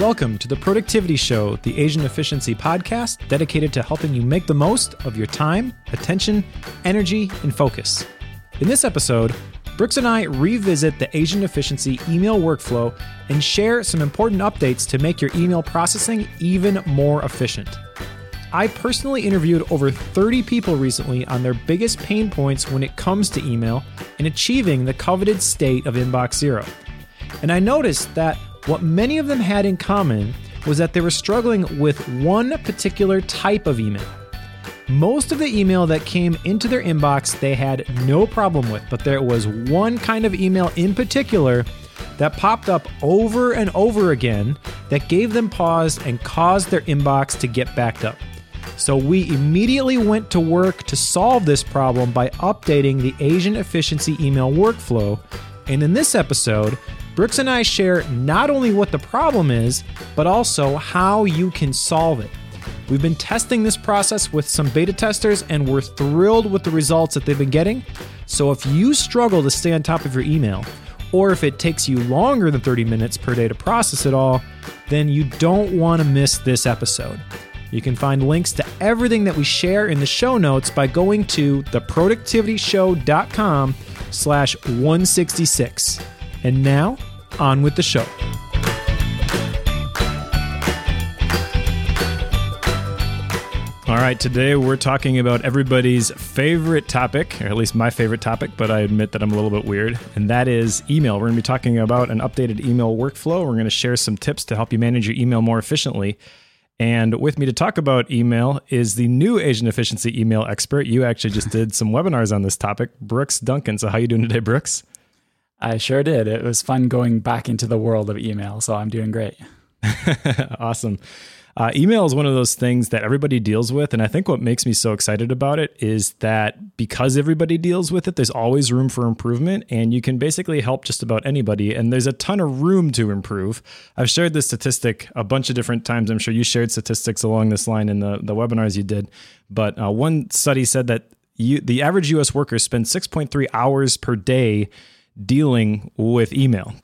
Welcome to the Productivity Show, the Asian Efficiency podcast dedicated to helping you make the most of your time, attention, energy, and focus. In this episode, Brooks and I revisit the Asian Efficiency email workflow and share some important updates to make your email processing even more efficient. I personally interviewed over 30 people recently on their biggest pain points when it comes to email and achieving the coveted state of inbox zero. And I noticed that what many of them had in common was that they were struggling with one particular type of email. Most of the email that came into their inbox they had no problem with, but there was one kind of email in particular that popped up over and over again that gave them pause and caused their inbox to get backed up. So we immediately went to work to solve this problem by updating the Asian efficiency email workflow. And in this episode, Brooks and I share not only what the problem is, but also how you can solve it. We've been testing this process with some beta testers and we're thrilled with the results that they've been getting. So if you struggle to stay on top of your email, or if it takes you longer than 30 minutes per day to process it all, then you don't want to miss this episode. You can find links to everything that we share in the show notes by going to theproductivityshow.com slash 166. And now, on with the show. All right, today we're talking about everybody's favorite topic, or at least my favorite topic, but I admit that I'm a little bit weird, and that is email. We're going to be talking about an updated email workflow. We're going to share some tips to help you manage your email more efficiently. And with me to talk about email is the new Asian efficiency email expert. You actually just did some webinars on this topic, Brooks Duncan. So how you doing today, Brooks? I sure did. It was fun going back into the world of email, so I'm doing great. awesome. Uh, email is one of those things that everybody deals with. And I think what makes me so excited about it is that because everybody deals with it, there's always room for improvement. And you can basically help just about anybody. And there's a ton of room to improve. I've shared this statistic a bunch of different times. I'm sure you shared statistics along this line in the, the webinars you did. But uh, one study said that you, the average US worker spends 6.3 hours per day dealing with email.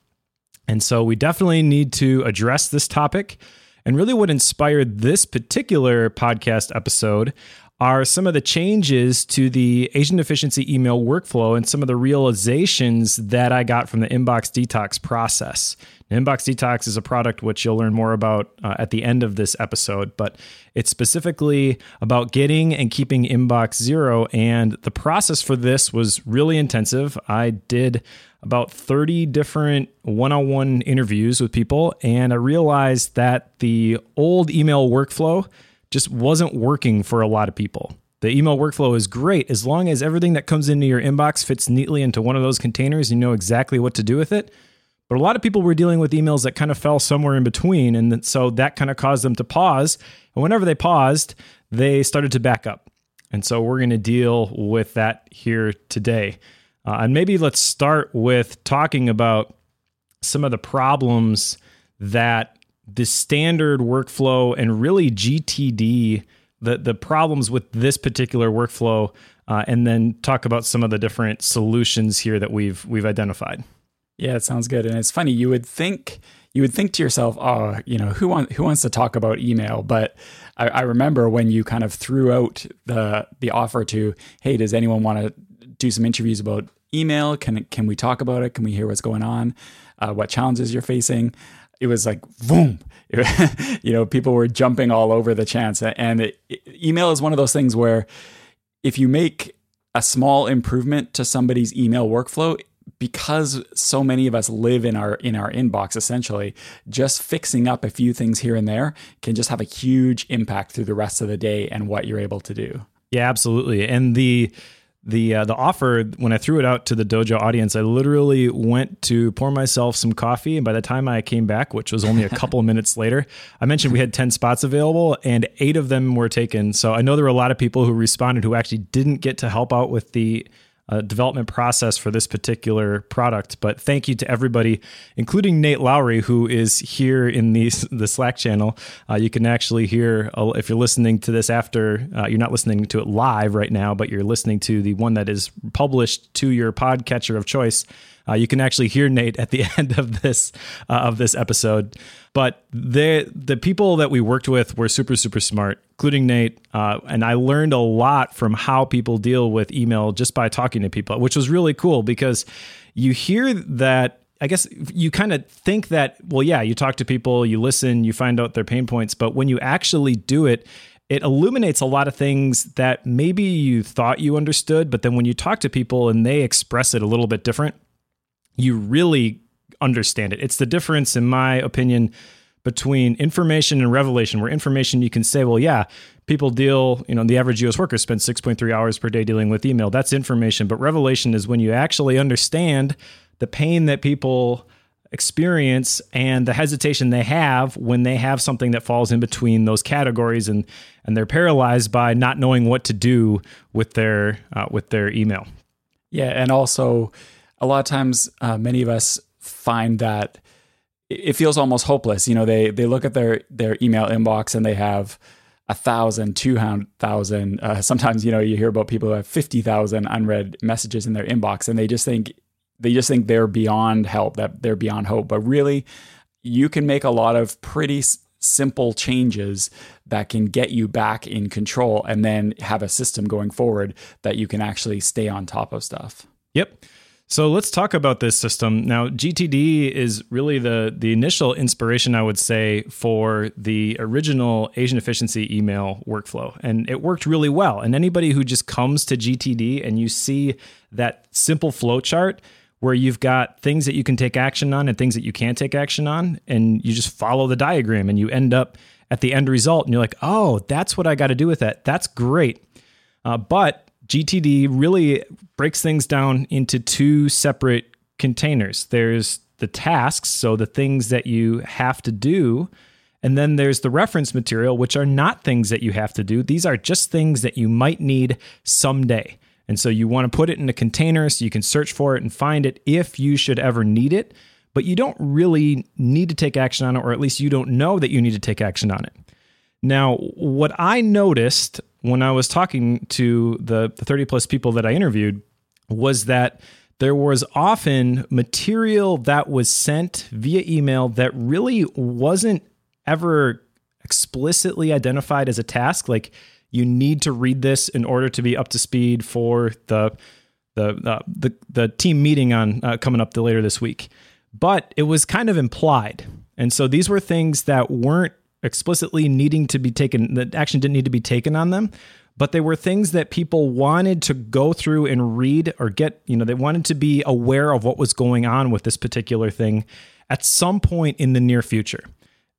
And so we definitely need to address this topic. And really, what inspired this particular podcast episode are some of the changes to the Asian efficiency email workflow and some of the realizations that I got from the inbox detox process. Inbox Detox is a product which you'll learn more about uh, at the end of this episode, but it's specifically about getting and keeping inbox zero. And the process for this was really intensive. I did about 30 different one on one interviews with people, and I realized that the old email workflow just wasn't working for a lot of people. The email workflow is great as long as everything that comes into your inbox fits neatly into one of those containers, you know exactly what to do with it. But a lot of people were dealing with emails that kind of fell somewhere in between. And so that kind of caused them to pause. And whenever they paused, they started to back up. And so we're going to deal with that here today. Uh, and maybe let's start with talking about some of the problems that the standard workflow and really GTD, the, the problems with this particular workflow, uh, and then talk about some of the different solutions here that we've we've identified. Yeah, it sounds good. And it's funny, you would think you would think to yourself, oh, you know, who want, who wants to talk about email? But I, I remember when you kind of threw out the the offer to, hey, does anyone want to do some interviews about email? Can can we talk about it? Can we hear what's going on? Uh, what challenges you're facing? It was like boom, you know, people were jumping all over the chance. And it, email is one of those things where if you make a small improvement to somebody's email workflow, because so many of us live in our in our inbox essentially just fixing up a few things here and there can just have a huge impact through the rest of the day and what you're able to do. Yeah absolutely. And the the uh, the offer when I threw it out to the dojo audience, I literally went to pour myself some coffee, and by the time I came back, which was only a couple minutes later, I mentioned we had ten spots available, and eight of them were taken. So I know there were a lot of people who responded who actually didn't get to help out with the uh, development process for this particular product. But thank you to everybody, including Nate Lowry, who is here in the, the Slack channel. Uh, you can actually hear, uh, if you're listening to this after, uh, you're not listening to it live right now, but you're listening to the one that is published to your podcatcher of choice. Uh, you can actually hear Nate at the end of this uh, of this episode. But the the people that we worked with were super super smart, including Nate. Uh, and I learned a lot from how people deal with email just by talking to people, which was really cool because you hear that I guess you kind of think that, well, yeah, you talk to people, you listen, you find out their pain points, but when you actually do it, it illuminates a lot of things that maybe you thought you understood, but then when you talk to people and they express it a little bit different, you really understand it. It's the difference, in my opinion, between information and revelation, where information you can say, well, yeah, people deal, you know, the average US worker spends 6.3 hours per day dealing with email. That's information. But revelation is when you actually understand the pain that people experience and the hesitation they have when they have something that falls in between those categories and and they're paralyzed by not knowing what to do with their uh, with their email yeah and also a lot of times uh, many of us find that it feels almost hopeless you know they they look at their their email inbox and they have a thousand, two thousand. Uh, sometimes, you know, you hear about people who have fifty thousand unread messages in their inbox, and they just think they just think they're beyond help, that they're beyond hope. But really, you can make a lot of pretty simple changes that can get you back in control and then have a system going forward that you can actually stay on top of stuff. Yep. So let's talk about this system. Now, GTD is really the the initial inspiration I would say for the original Asian efficiency email workflow. And it worked really well. And anybody who just comes to GTD and you see that simple flowchart where you've got things that you can take action on and things that you can't take action on and you just follow the diagram and you end up at the end result and you're like, "Oh, that's what I got to do with that." That's great. Uh, but GTD really breaks things down into two separate containers. There's the tasks, so the things that you have to do, and then there's the reference material, which are not things that you have to do. These are just things that you might need someday. And so you want to put it in a container so you can search for it and find it if you should ever need it, but you don't really need to take action on it, or at least you don't know that you need to take action on it. Now, what I noticed when I was talking to the, the 30 plus people that I interviewed was that there was often material that was sent via email that really wasn't ever explicitly identified as a task. Like you need to read this in order to be up to speed for the the uh, the, the team meeting on uh, coming up the later this week. But it was kind of implied, and so these were things that weren't explicitly needing to be taken. That action didn't need to be taken on them, but they were things that people wanted to go through and read or get. You know, they wanted to be aware of what was going on with this particular thing at some point in the near future.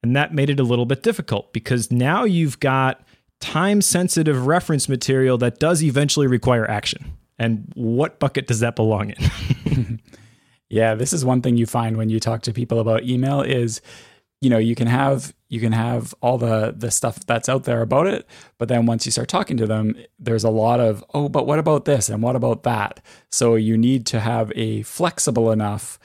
And that made it a little bit difficult because now you've got time sensitive reference material that does eventually require action. And what bucket does that belong in? yeah, this is one thing you find when you talk to people about email is you know, you can have you can have all the the stuff that's out there about it, but then once you start talking to them, there's a lot of, "Oh, but what about this and what about that?" So you need to have a flexible enough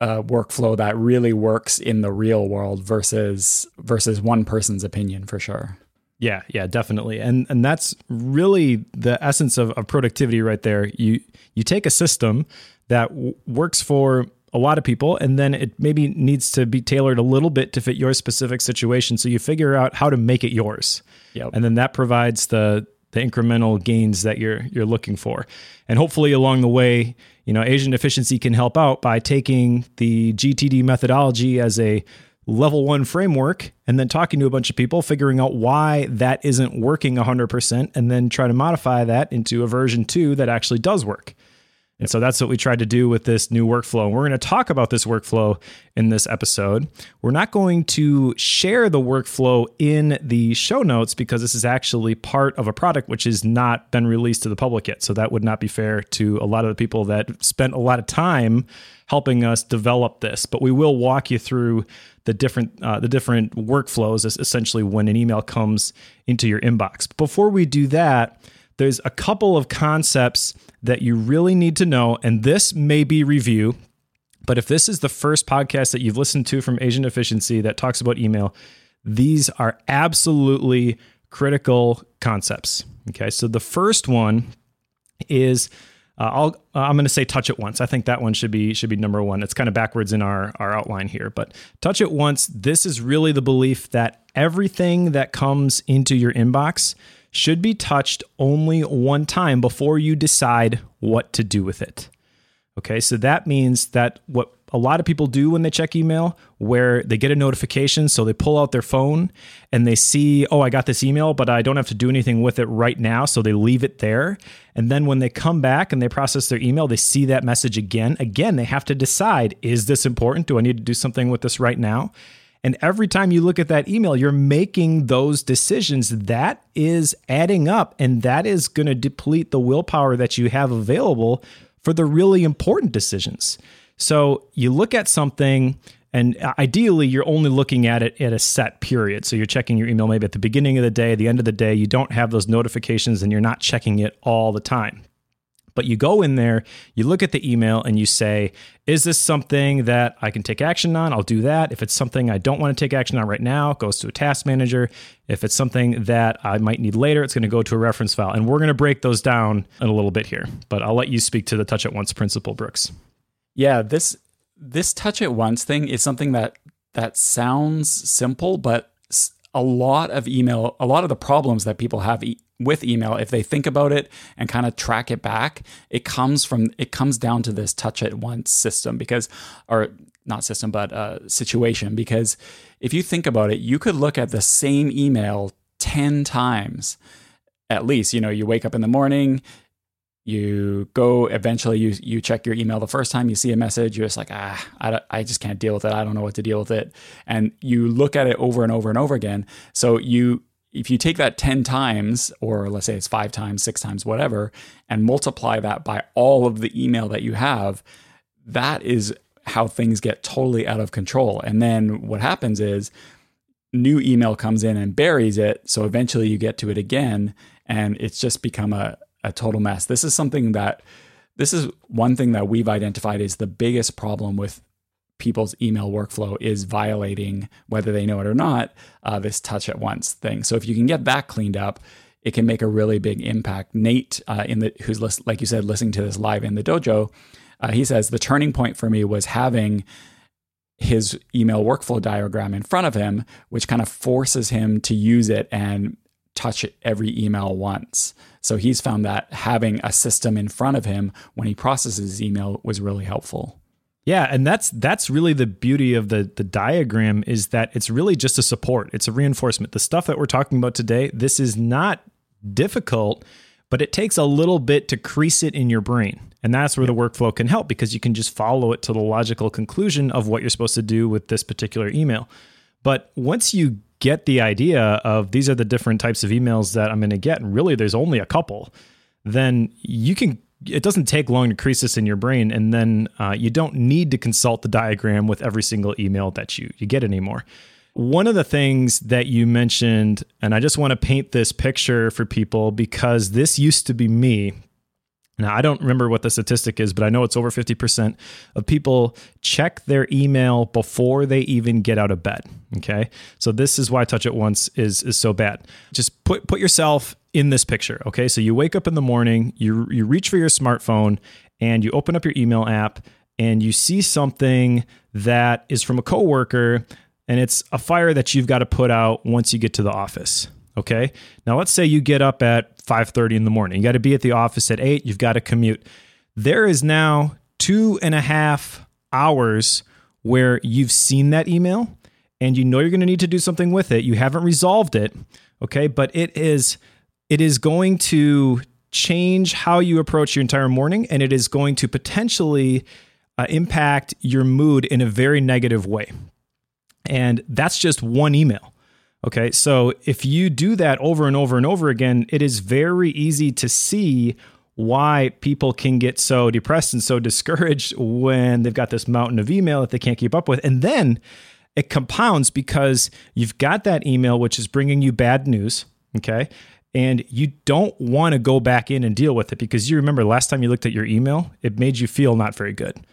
uh, workflow that really works in the real world versus versus one person's opinion for sure. Yeah, yeah, definitely. And and that's really the essence of, of productivity right there. You you take a system that w- works for a lot of people and then it maybe needs to be tailored a little bit to fit your specific situation so you figure out how to make it yours. Yep. And then that provides the the incremental gains that you're you're looking for. And hopefully along the way, you know, Asian efficiency can help out by taking the GTD methodology as a level one framework and then talking to a bunch of people, figuring out why that isn't working 100%, and then try to modify that into a version two that actually does work. And so that's what we tried to do with this new workflow. And we're going to talk about this workflow in this episode. We're not going to share the workflow in the show notes because this is actually part of a product which has not been released to the public yet. So that would not be fair to a lot of the people that spent a lot of time helping us develop this. But we will walk you through the different uh, the different workflows essentially when an email comes into your inbox. Before we do that, there's a couple of concepts that you really need to know, and this may be review. But if this is the first podcast that you've listened to from Asian Efficiency that talks about email, these are absolutely critical concepts. Okay, so the first one is Uh, I'll uh, I'm going to say touch it once. I think that one should be should be number one. It's kind of backwards in our our outline here, but touch it once. This is really the belief that everything that comes into your inbox should be touched only one time before you decide what to do with it. Okay, so that means that what a lot of people do when they check email, where they get a notification, so they pull out their phone and they see, oh, I got this email, but I don't have to do anything with it right now. So they leave it there. And then when they come back and they process their email, they see that message again. Again, they have to decide is this important? Do I need to do something with this right now? And every time you look at that email, you're making those decisions. That is adding up, and that is going to deplete the willpower that you have available for the really important decisions. So you look at something, and ideally, you're only looking at it at a set period. So you're checking your email maybe at the beginning of the day, the end of the day. You don't have those notifications, and you're not checking it all the time. But you go in there, you look at the email, and you say, Is this something that I can take action on? I'll do that. If it's something I don't want to take action on right now, it goes to a task manager. If it's something that I might need later, it's going to go to a reference file. And we're going to break those down in a little bit here. But I'll let you speak to the touch at once principle, Brooks. Yeah, this this touch at once thing is something that that sounds simple, but a lot of email, a lot of the problems that people have with email, if they think about it and kind of track it back, it comes from it comes down to this touch at once system because, or not system, but uh, situation. Because if you think about it, you could look at the same email ten times at least. You know, you wake up in the morning, you go eventually you you check your email the first time you see a message you're just like ah I, I just can't deal with it i don't know what to deal with it and you look at it over and over and over again so you if you take that 10 times or let's say it's 5 times 6 times whatever and multiply that by all of the email that you have that is how things get totally out of control and then what happens is new email comes in and buries it so eventually you get to it again and it's just become a a total mess. This is something that this is one thing that we've identified is the biggest problem with people's email workflow is violating whether they know it or not uh, this touch at once thing. So if you can get that cleaned up, it can make a really big impact. Nate, uh, in the who's list, like you said, listening to this live in the dojo, uh, he says the turning point for me was having his email workflow diagram in front of him, which kind of forces him to use it and touch every email once. So he's found that having a system in front of him when he processes email was really helpful. Yeah, and that's that's really the beauty of the the diagram is that it's really just a support. It's a reinforcement. The stuff that we're talking about today, this is not difficult, but it takes a little bit to crease it in your brain. And that's where the workflow can help because you can just follow it to the logical conclusion of what you're supposed to do with this particular email. But once you get the idea of these are the different types of emails that I'm going to get, and really there's only a couple, then you can. It doesn't take long to crease this in your brain, and then uh, you don't need to consult the diagram with every single email that you you get anymore. One of the things that you mentioned, and I just want to paint this picture for people because this used to be me now, I don't remember what the statistic is, but I know it's over 50% of people check their email before they even get out of bed. Okay. So this is why touch it once is, is so bad. Just put, put yourself in this picture. Okay. So you wake up in the morning, you, you reach for your smartphone and you open up your email app and you see something that is from a coworker and it's a fire that you've got to put out once you get to the office. Okay. Now let's say you get up at 5:30 in the morning. You got to be at the office at eight. You've got to commute. There is now two and a half hours where you've seen that email and you know you're going to need to do something with it. You haven't resolved it. Okay. But it is it is going to change how you approach your entire morning and it is going to potentially uh, impact your mood in a very negative way. And that's just one email. Okay, so if you do that over and over and over again, it is very easy to see why people can get so depressed and so discouraged when they've got this mountain of email that they can't keep up with. And then it compounds because you've got that email which is bringing you bad news, okay? And you don't want to go back in and deal with it because you remember last time you looked at your email, it made you feel not very good.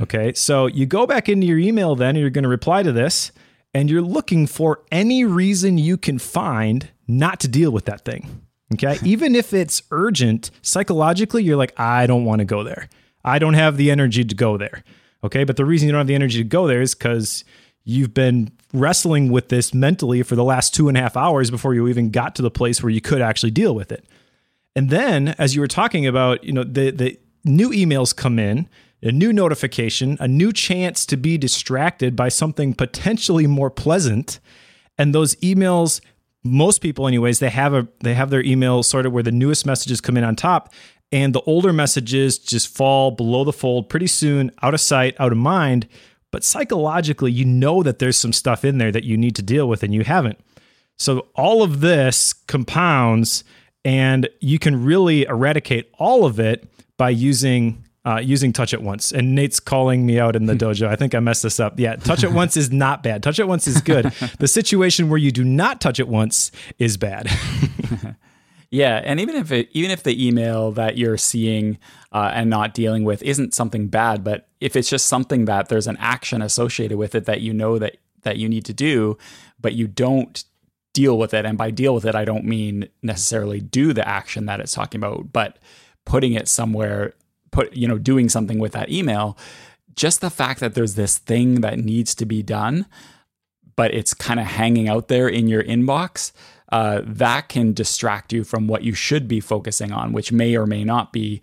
Okay, so you go back into your email then, and you're going to reply to this and you're looking for any reason you can find not to deal with that thing. Okay. Even if it's urgent, psychologically, you're like, I don't want to go there. I don't have the energy to go there. Okay. But the reason you don't have the energy to go there is because you've been wrestling with this mentally for the last two and a half hours before you even got to the place where you could actually deal with it. And then, as you were talking about, you know, the, the new emails come in, a new notification, a new chance to be distracted by something potentially more pleasant. And those emails, most people anyways, they have a they have their email sorted where the newest messages come in on top and the older messages just fall below the fold pretty soon, out of sight, out of mind. But psychologically, you know that there's some stuff in there that you need to deal with and you haven't. So all of this compounds and you can really eradicate all of it by using uh, using touch at once. And Nate's calling me out in the dojo. I think I messed this up. Yeah, touch at once is not bad. Touch at once is good. the situation where you do not touch at once is bad. yeah, and even if it, even if the email that you're seeing uh, and not dealing with isn't something bad, but if it's just something that there's an action associated with it that you know that that you need to do, but you don't deal with it, and by deal with it, I don't mean necessarily do the action that it's talking about, but putting it somewhere put you know doing something with that email just the fact that there's this thing that needs to be done but it's kind of hanging out there in your inbox uh, that can distract you from what you should be focusing on which may or may not be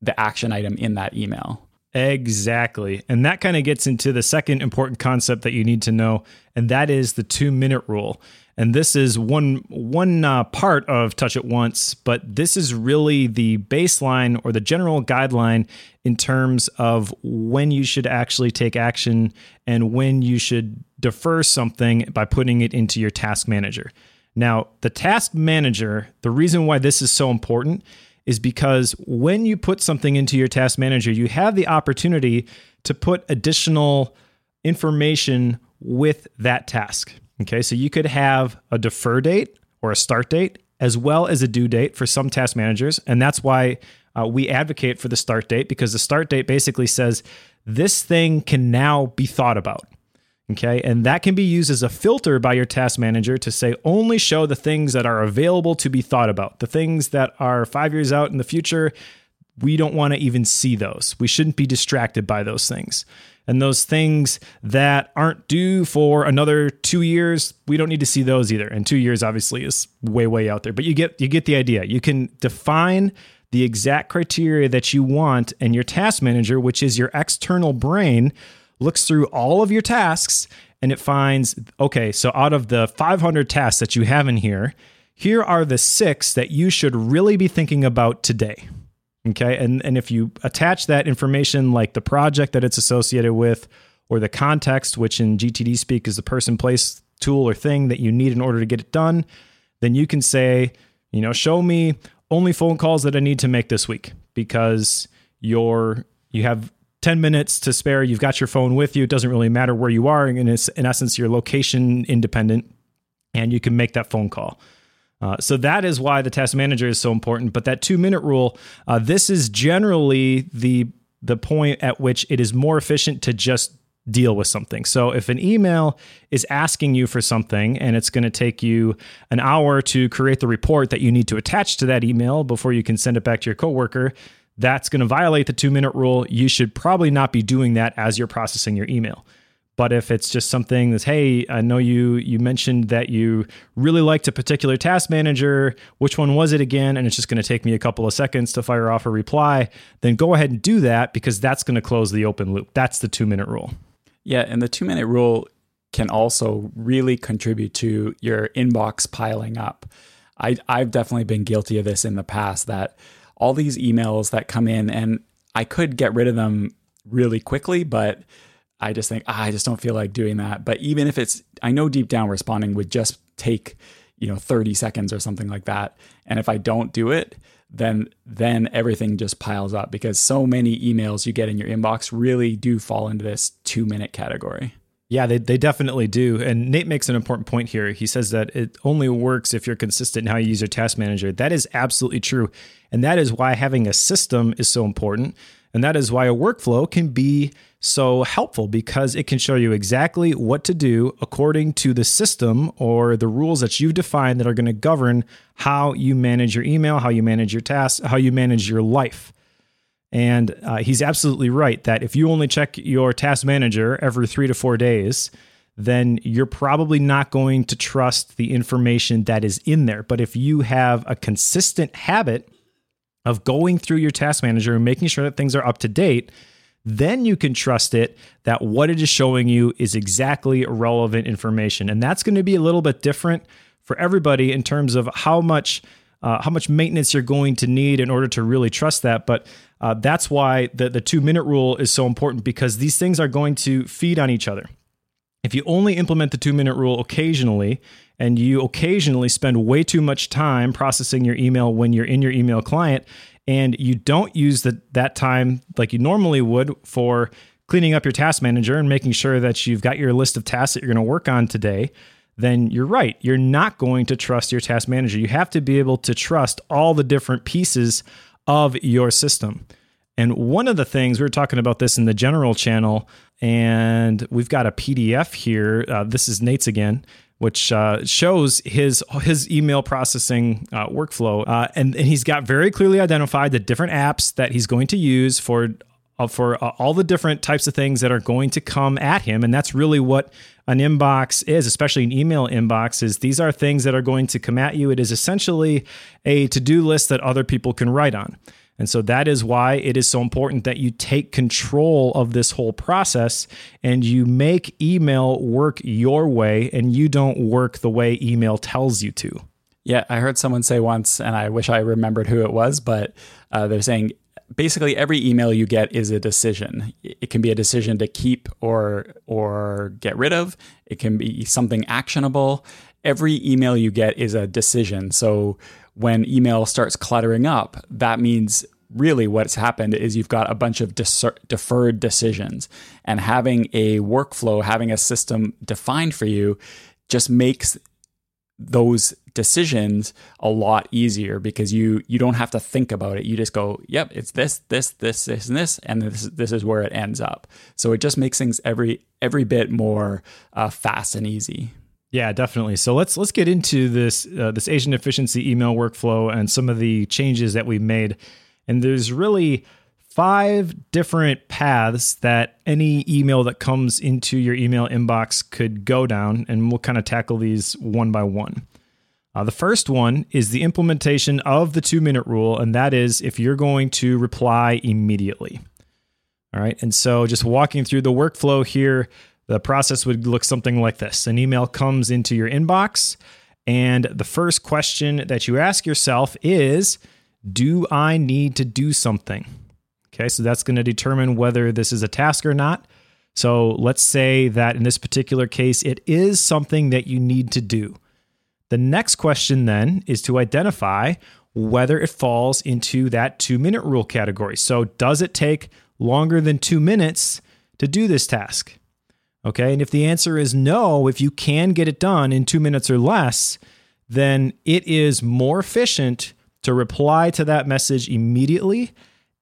the action item in that email Exactly. And that kind of gets into the second important concept that you need to know, and that is the two minute rule. And this is one one uh, part of Touch It Once, but this is really the baseline or the general guideline in terms of when you should actually take action and when you should defer something by putting it into your task manager. Now, the task manager, the reason why this is so important is because when you put something into your task manager, you have the opportunity to put additional information with that task. Okay, so you could have a defer date or a start date as well as a due date for some task managers. And that's why uh, we advocate for the start date because the start date basically says this thing can now be thought about. Okay, and that can be used as a filter by your task manager to say only show the things that are available to be thought about. The things that are five years out in the future, we don't want to even see those. We shouldn't be distracted by those things and those things that aren't due for another two years, we don't need to see those either. And two years obviously is way, way out there. But you get you get the idea. You can define the exact criteria that you want, and your task manager, which is your external brain, looks through all of your tasks and it finds, okay, so out of the 500 tasks that you have in here, here are the six that you should really be thinking about today. Okay. And, and if you attach that information, like the project that it's associated with, or the context, which in GTD speak is the person, place, tool, or thing that you need in order to get it done, then you can say, you know, show me only phone calls that I need to make this week because you're you have 10 minutes to spare. You've got your phone with you. It doesn't really matter where you are. And it's, in essence, you're location independent and you can make that phone call. Uh, so that is why the task manager is so important. But that two minute rule, uh, this is generally the the point at which it is more efficient to just deal with something. So if an email is asking you for something and it's going to take you an hour to create the report that you need to attach to that email before you can send it back to your coworker, that's going to violate the 2 minute rule. You should probably not be doing that as you're processing your email. But if it's just something that's, hey, I know you you mentioned that you really liked a particular task manager. Which one was it again? And it's just going to take me a couple of seconds to fire off a reply. Then go ahead and do that because that's going to close the open loop. That's the two minute rule. Yeah, and the two minute rule can also really contribute to your inbox piling up. I, I've definitely been guilty of this in the past that all these emails that come in and I could get rid of them really quickly, but I just think ah, I just don't feel like doing that. But even if it's, I know deep down responding would just take you know 30 seconds or something like that. And if I don't do it, then then everything just piles up because so many emails you get in your inbox really do fall into this two minute category. Yeah, they, they definitely do. And Nate makes an important point here. He says that it only works if you're consistent in how you use your task manager. That is absolutely true. And that is why having a system is so important And that is why a workflow can be so helpful because it can show you exactly what to do according to the system or the rules that you've defined that are going to govern how you manage your email, how you manage your tasks, how you manage your life. And uh, he's absolutely right that if you only check your task manager every three to four days, then you're probably not going to trust the information that is in there. But if you have a consistent habit of going through your task manager and making sure that things are up to date, then you can trust it that what it is showing you is exactly relevant information. And that's going to be a little bit different for everybody in terms of how much uh, how much maintenance you're going to need in order to really trust that. But uh, that's why the, the two minute rule is so important because these things are going to feed on each other. If you only implement the two minute rule occasionally, and you occasionally spend way too much time processing your email when you're in your email client, and you don't use the, that time like you normally would for cleaning up your task manager and making sure that you've got your list of tasks that you're going to work on today, then you're right. You're not going to trust your task manager. You have to be able to trust all the different pieces of your system. And one of the things we were talking about this in the general channel, and we've got a PDF here. Uh, this is Nate's again, which uh, shows his his email processing uh, workflow, uh, and, and he's got very clearly identified the different apps that he's going to use for for uh, all the different types of things that are going to come at him, and that's really what an inbox is, especially an email inbox. Is these are things that are going to come at you. It is essentially a to do list that other people can write on. And so that is why it is so important that you take control of this whole process and you make email work your way and you don't work the way email tells you to. Yeah, I heard someone say once, and I wish I remembered who it was, but uh, they're saying basically every email you get is a decision. It can be a decision to keep or or get rid of. It can be something actionable. Every email you get is a decision. So when email starts cluttering up, that means really what's happened is you've got a bunch of deferred decisions. And having a workflow, having a system defined for you just makes those decisions a lot easier because you you don't have to think about it. You just go, "Yep, it's this, this, this, this, and this, and this this is where it ends up." So it just makes things every every bit more uh, fast and easy. Yeah, definitely. So let's let's get into this uh, this Asian efficiency email workflow and some of the changes that we made. And there's really five different paths that any email that comes into your email inbox could go down, and we'll kind of tackle these one by one. Uh, the first one is the implementation of the two minute rule, and that is if you're going to reply immediately. All right. And so just walking through the workflow here, the process would look something like this an email comes into your inbox, and the first question that you ask yourself is Do I need to do something? Okay, so that's going to determine whether this is a task or not. So let's say that in this particular case, it is something that you need to do. The next question then is to identify whether it falls into that two minute rule category. So, does it take longer than two minutes to do this task? Okay. And if the answer is no, if you can get it done in two minutes or less, then it is more efficient to reply to that message immediately.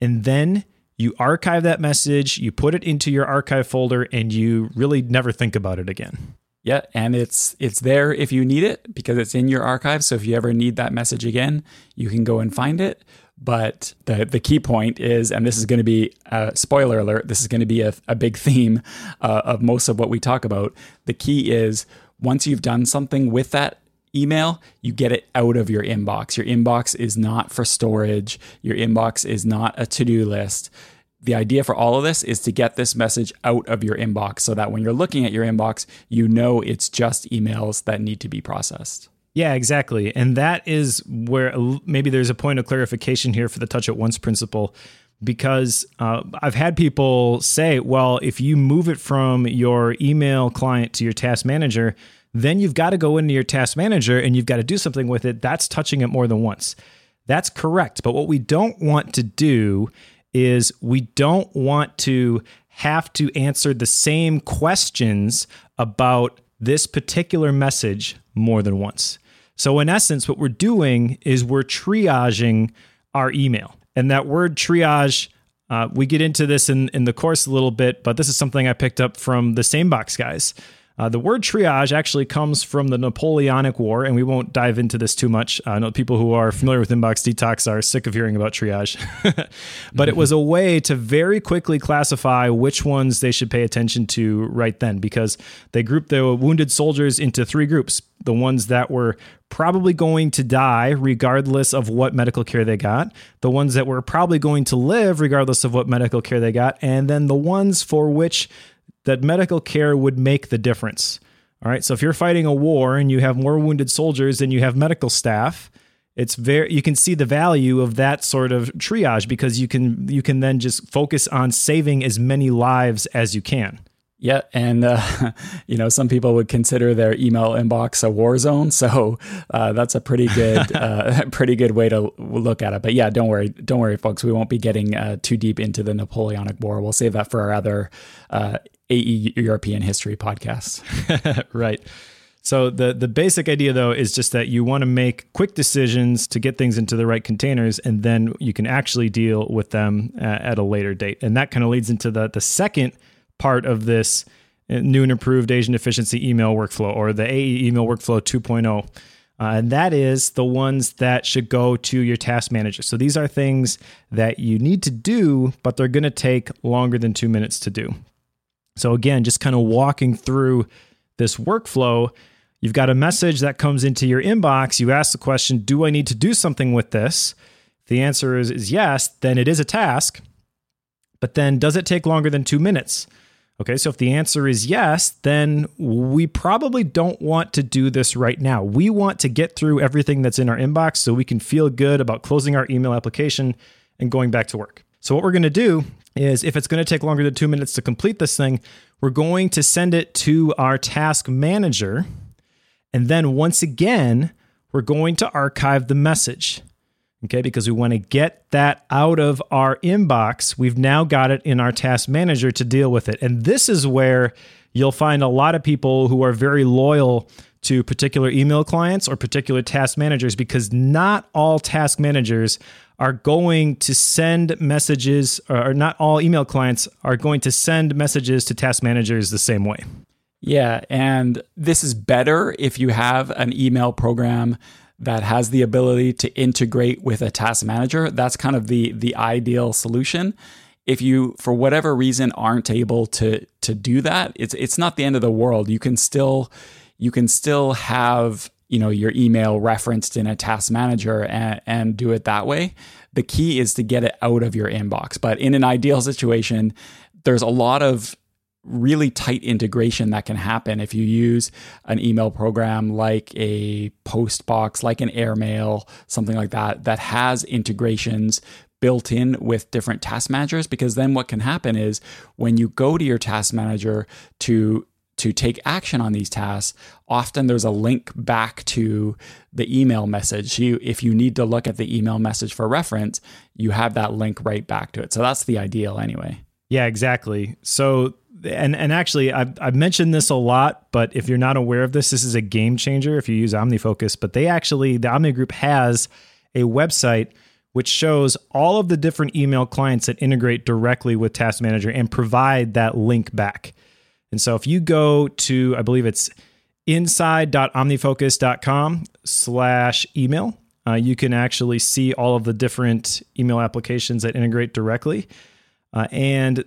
And then you archive that message, you put it into your archive folder, and you really never think about it again. Yeah, and it's it's there if you need it because it's in your archive. So if you ever need that message again, you can go and find it. But the, the key point is, and this is going to be a spoiler alert, this is going to be a, a big theme uh, of most of what we talk about. The key is once you've done something with that email, you get it out of your inbox. Your inbox is not for storage, your inbox is not a to do list. The idea for all of this is to get this message out of your inbox so that when you're looking at your inbox, you know it's just emails that need to be processed. Yeah, exactly. And that is where maybe there's a point of clarification here for the touch at once principle because uh, I've had people say, well, if you move it from your email client to your task manager, then you've got to go into your task manager and you've got to do something with it. That's touching it more than once. That's correct. But what we don't want to do is we don't want to have to answer the same questions about this particular message more than once. So, in essence, what we're doing is we're triaging our email. And that word triage, uh, we get into this in, in the course a little bit, but this is something I picked up from the SaneBox guys. Uh, the word triage actually comes from the Napoleonic War, and we won't dive into this too much. I know people who are familiar with Inbox Detox are sick of hearing about triage. but it was a way to very quickly classify which ones they should pay attention to right then, because they grouped the wounded soldiers into three groups the ones that were probably going to die regardless of what medical care they got, the ones that were probably going to live regardless of what medical care they got, and then the ones for which that medical care would make the difference. All right. So if you're fighting a war and you have more wounded soldiers than you have medical staff, it's very you can see the value of that sort of triage because you can you can then just focus on saving as many lives as you can. Yeah, and uh, you know some people would consider their email inbox a war zone, so uh, that's a pretty good, uh, pretty good way to look at it. But yeah, don't worry, don't worry, folks. We won't be getting uh, too deep into the Napoleonic War. We'll save that for our other uh, AE European history podcast. right. So the the basic idea though is just that you want to make quick decisions to get things into the right containers, and then you can actually deal with them uh, at a later date. And that kind of leads into the the second part of this uh, new and improved Asian efficiency email workflow or the AE email workflow 2.0. Uh, and that is the ones that should go to your task manager. So these are things that you need to do, but they're going to take longer than two minutes to do. So, again, just kind of walking through this workflow, you've got a message that comes into your inbox. You ask the question, Do I need to do something with this? If the answer is, is yes, then it is a task. But then, does it take longer than two minutes? Okay, so if the answer is yes, then we probably don't want to do this right now. We want to get through everything that's in our inbox so we can feel good about closing our email application and going back to work. So, what we're going to do is if it's going to take longer than two minutes to complete this thing, we're going to send it to our task manager. And then once again, we're going to archive the message okay, because we want to get that out of our inbox. We've now got it in our task manager to deal with it. And this is where you'll find a lot of people who are very loyal to particular email clients or particular task managers because not all task managers are going to send messages, or not all email clients are going to send messages to task managers the same way. Yeah. And this is better if you have an email program that has the ability to integrate with a task manager. That's kind of the the ideal solution. If you for whatever reason aren't able to to do that, it's it's not the end of the world. You can still you can still have you know your email referenced in a task manager and, and do it that way. The key is to get it out of your inbox. But in an ideal situation, there's a lot of really tight integration that can happen if you use an email program like a postbox like an airmail something like that that has integrations built in with different task managers because then what can happen is when you go to your task manager to to take action on these tasks often there's a link back to the email message. You if you need to look at the email message for reference you have that link right back to it. So that's the ideal anyway. Yeah exactly. So and and actually I've, I've mentioned this a lot but if you're not aware of this this is a game changer if you use omnifocus. But they actually the omni group has a website which shows all of the different email clients that integrate directly with task manager and provide that link back and so if you go to i believe it's inside.omnifocus.com slash email uh, you can actually see all of the different email applications that integrate directly uh, and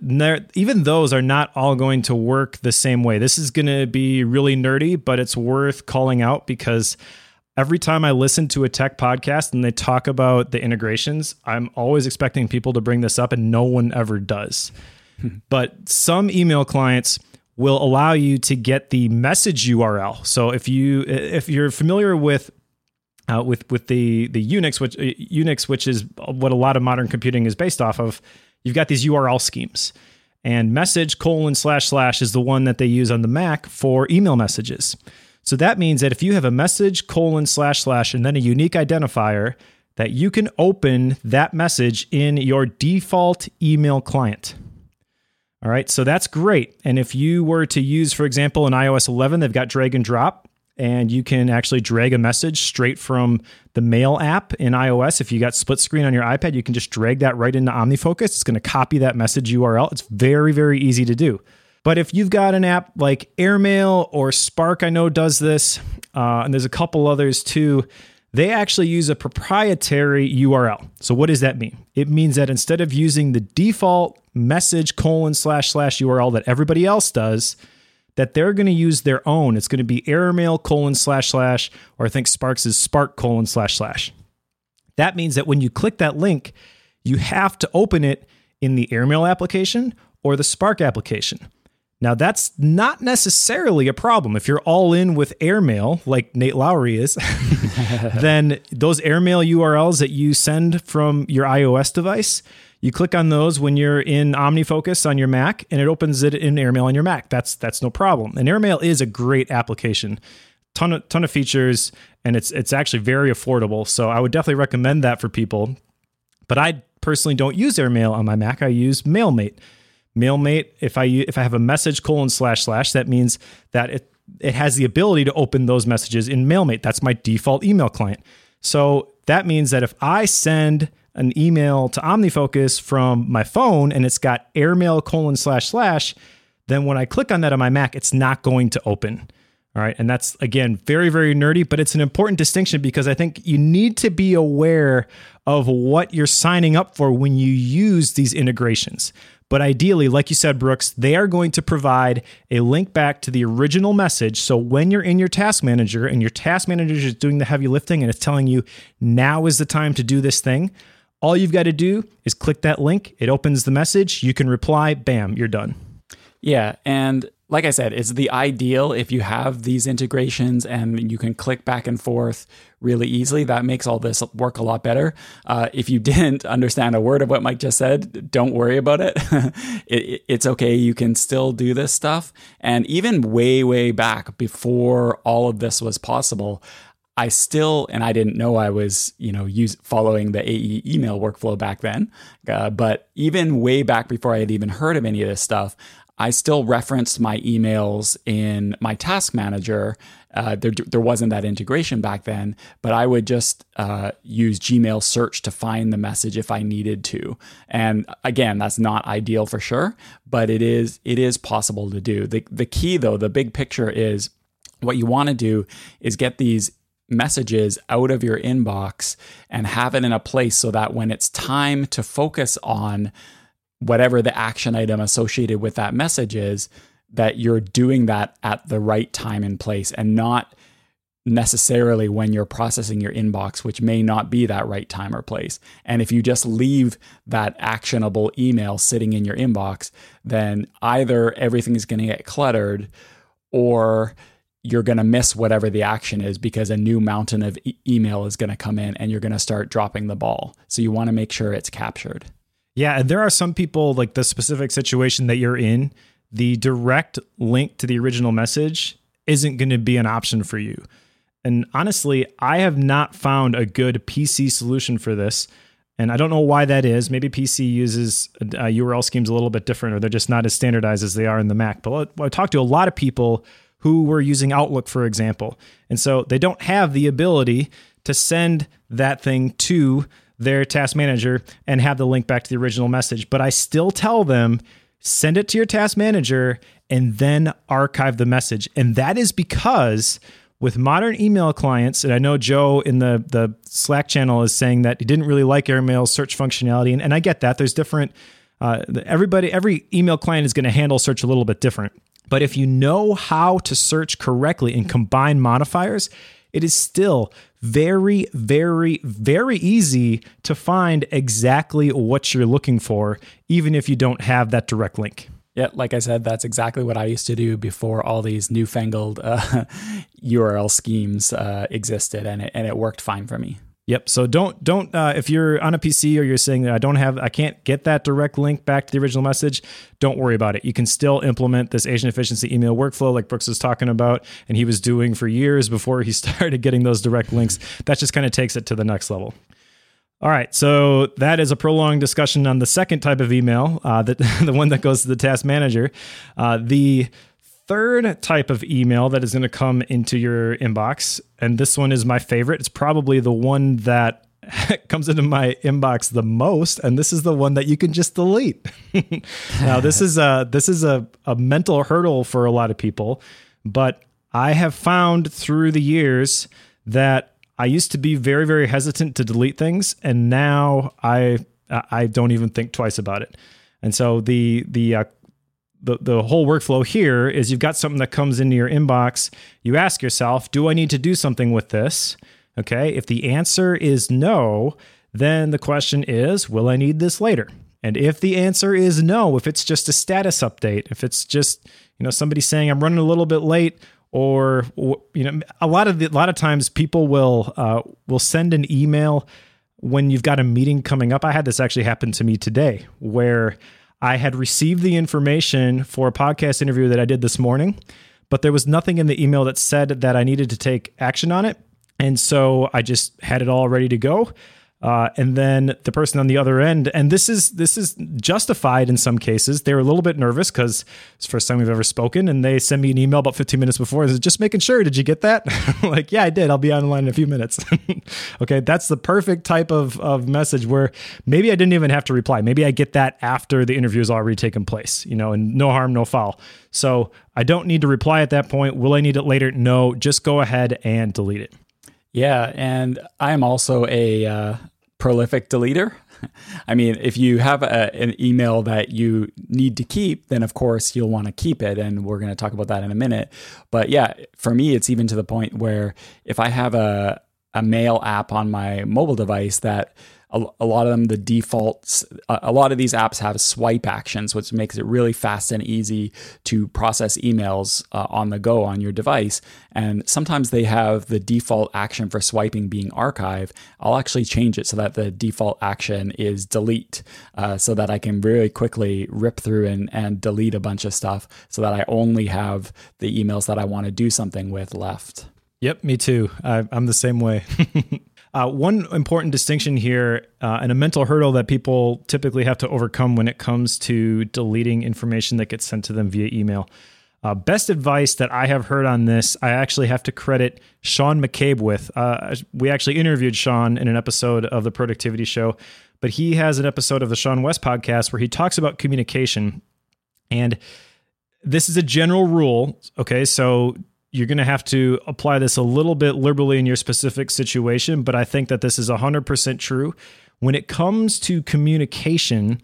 even those are not all going to work the same way. This is going to be really nerdy, but it's worth calling out because every time I listen to a tech podcast and they talk about the integrations, I'm always expecting people to bring this up, and no one ever does. but some email clients will allow you to get the message URL. So if you if you're familiar with uh, with with the the Unix, which uh, Unix, which is what a lot of modern computing is based off of, you've got these URL schemes. And message colon slash slash is the one that they use on the Mac for email messages. So that means that if you have a message colon slash slash and then a unique identifier, that you can open that message in your default email client. All right, so that's great. And if you were to use, for example, in iOS 11, they've got drag and drop. and you can actually drag a message straight from the Mail app in iOS. If you got split screen on your iPad, you can just drag that right into OmniFocus. It's going to copy that message URL. It's very, very easy to do. But if you've got an app like Airmail or Spark, I know does this, uh, and there's a couple others too they actually use a proprietary URL. So what does that mean? It means that instead of using the default message colon slash slash URL that everybody else does, that they're going to use their own. It's going to be airmail colon slash slash, or I think Sparks is spark colon slash slash. That means that when you click that link, you have to open it in the airmail application or the Spark application. Now, that's not necessarily a problem. If you're all in with airmail, like Nate Lowry is, then those airmail URLs that you send from your iOS device, you click on those when you're in OmniFocus on your Mac, and it opens it in Airmail on your Mac. That's that's no problem. And Airmail is a great application, ton of ton of features, and it's it's actually very affordable. So I would definitely recommend that for people. But I personally don't use Airmail on my Mac. I use MailMate. MailMate, if I if I have a message colon slash slash, that means that it it has the ability to open those messages in MailMate. That's my default email client. So that means that if I send an email to OmniFocus from my phone and it's got airmail colon slash slash, then when I click on that on my Mac, it's not going to open. All right. And that's, again, very, very nerdy, but it's an important distinction because I think you need to be aware of what you're signing up for when you use these integrations. But ideally, like you said, Brooks, they are going to provide a link back to the original message. So when you're in your task manager and your task manager is doing the heavy lifting and it's telling you now is the time to do this thing, all you've got to do is click that link. It opens the message. You can reply, bam, you're done. Yeah. And like I said, it's the ideal if you have these integrations and you can click back and forth really easily. That makes all this work a lot better. Uh, if you didn't understand a word of what Mike just said, don't worry about it. it. It's okay. You can still do this stuff. And even way, way back before all of this was possible, I still, and I didn't know I was, you know, use, following the AE email workflow back then. Uh, but even way back before I had even heard of any of this stuff, I still referenced my emails in my task manager. Uh, there, there wasn't that integration back then, but I would just uh, use Gmail search to find the message if I needed to. And again, that's not ideal for sure, but it is it is possible to do. The the key though, the big picture is what you want to do is get these messages out of your inbox and have it in a place so that when it's time to focus on whatever the action item associated with that message is, that you're doing that at the right time and place and not necessarily when you're processing your inbox, which may not be that right time or place. And if you just leave that actionable email sitting in your inbox, then either everything is going to get cluttered or you're going to miss whatever the action is because a new mountain of e- email is going to come in and you're going to start dropping the ball. So you want to make sure it's captured. Yeah, and there are some people like the specific situation that you're in, the direct link to the original message isn't going to be an option for you. And honestly, I have not found a good PC solution for this. And I don't know why that is. Maybe PC uses uh, URL schemes a little bit different, or they're just not as standardized as they are in the Mac. But I talked to a lot of people who were using Outlook, for example. And so they don't have the ability to send that thing to their task manager and have the link back to the original message. But I still tell them send it to your task manager and then archive the message. And that is because with modern email clients, and I know Joe in the, the Slack channel is saying that he didn't really like Airmail search functionality. And, and I get that. There's different, uh, everybody, every email client is going to handle search a little bit different. But if you know how to search correctly and combine modifiers, it is still very, very, very easy to find exactly what you're looking for, even if you don't have that direct link. Yeah, like I said, that's exactly what I used to do before all these newfangled uh, URL schemes uh, existed, and it, and it worked fine for me. Yep. So don't don't uh, if you're on a PC or you're saying that I don't have I can't get that direct link back to the original message, don't worry about it. You can still implement this Asian efficiency email workflow like Brooks was talking about and he was doing for years before he started getting those direct links. That just kind of takes it to the next level. All right, so that is a prolonged discussion on the second type of email, uh, that the one that goes to the task manager. Uh, the third type of email that is going to come into your inbox, and this one is my favorite. It's probably the one that comes into my inbox the most, and this is the one that you can just delete. now, this is a this is a, a mental hurdle for a lot of people, but I have found through the years that I used to be very very hesitant to delete things, and now I I don't even think twice about it. And so the the uh, the, the whole workflow here is you've got something that comes into your inbox. You ask yourself, do I need to do something with this? Okay. If the answer is no, then the question is, will I need this later? And if the answer is no, if it's just a status update, if it's just, you know, somebody saying I'm running a little bit late, or you know, a lot of the, a lot of times people will uh, will send an email when you've got a meeting coming up. I had this actually happen to me today, where I had received the information for a podcast interview that I did this morning, but there was nothing in the email that said that I needed to take action on it. And so I just had it all ready to go. Uh, and then the person on the other end, and this is this is justified in some cases. They were a little bit nervous because it's the first time we've ever spoken, and they send me an email about 15 minutes before. Just making sure. Did you get that? like, yeah, I did. I'll be online in a few minutes. okay, that's the perfect type of of message where maybe I didn't even have to reply. Maybe I get that after the interview has already taken place. You know, and no harm, no foul. So I don't need to reply at that point. Will I need it later? No. Just go ahead and delete it. Yeah, and I'm also a uh, prolific deleter. I mean, if you have a, an email that you need to keep, then of course you'll want to keep it. And we're going to talk about that in a minute. But yeah, for me, it's even to the point where if I have a, a mail app on my mobile device that a, a lot of them the defaults a lot of these apps have swipe actions which makes it really fast and easy to process emails uh, on the go on your device and sometimes they have the default action for swiping being archive i'll actually change it so that the default action is delete uh, so that i can really quickly rip through and, and delete a bunch of stuff so that i only have the emails that i want to do something with left Yep, me too. I, am the same way. Uh, one important distinction here, uh, and a mental hurdle that people typically have to overcome when it comes to deleting information that gets sent to them via email. Uh, best advice that I have heard on this, I actually have to credit Sean McCabe with. Uh, we actually interviewed Sean in an episode of the Productivity Show, but he has an episode of the seanwes podcast where he talks about communication. And this is a general rule. Okay. So you're going to have to apply this a little bit liberally in your specific situation, but I think that this is 100% true. When it comes to communication,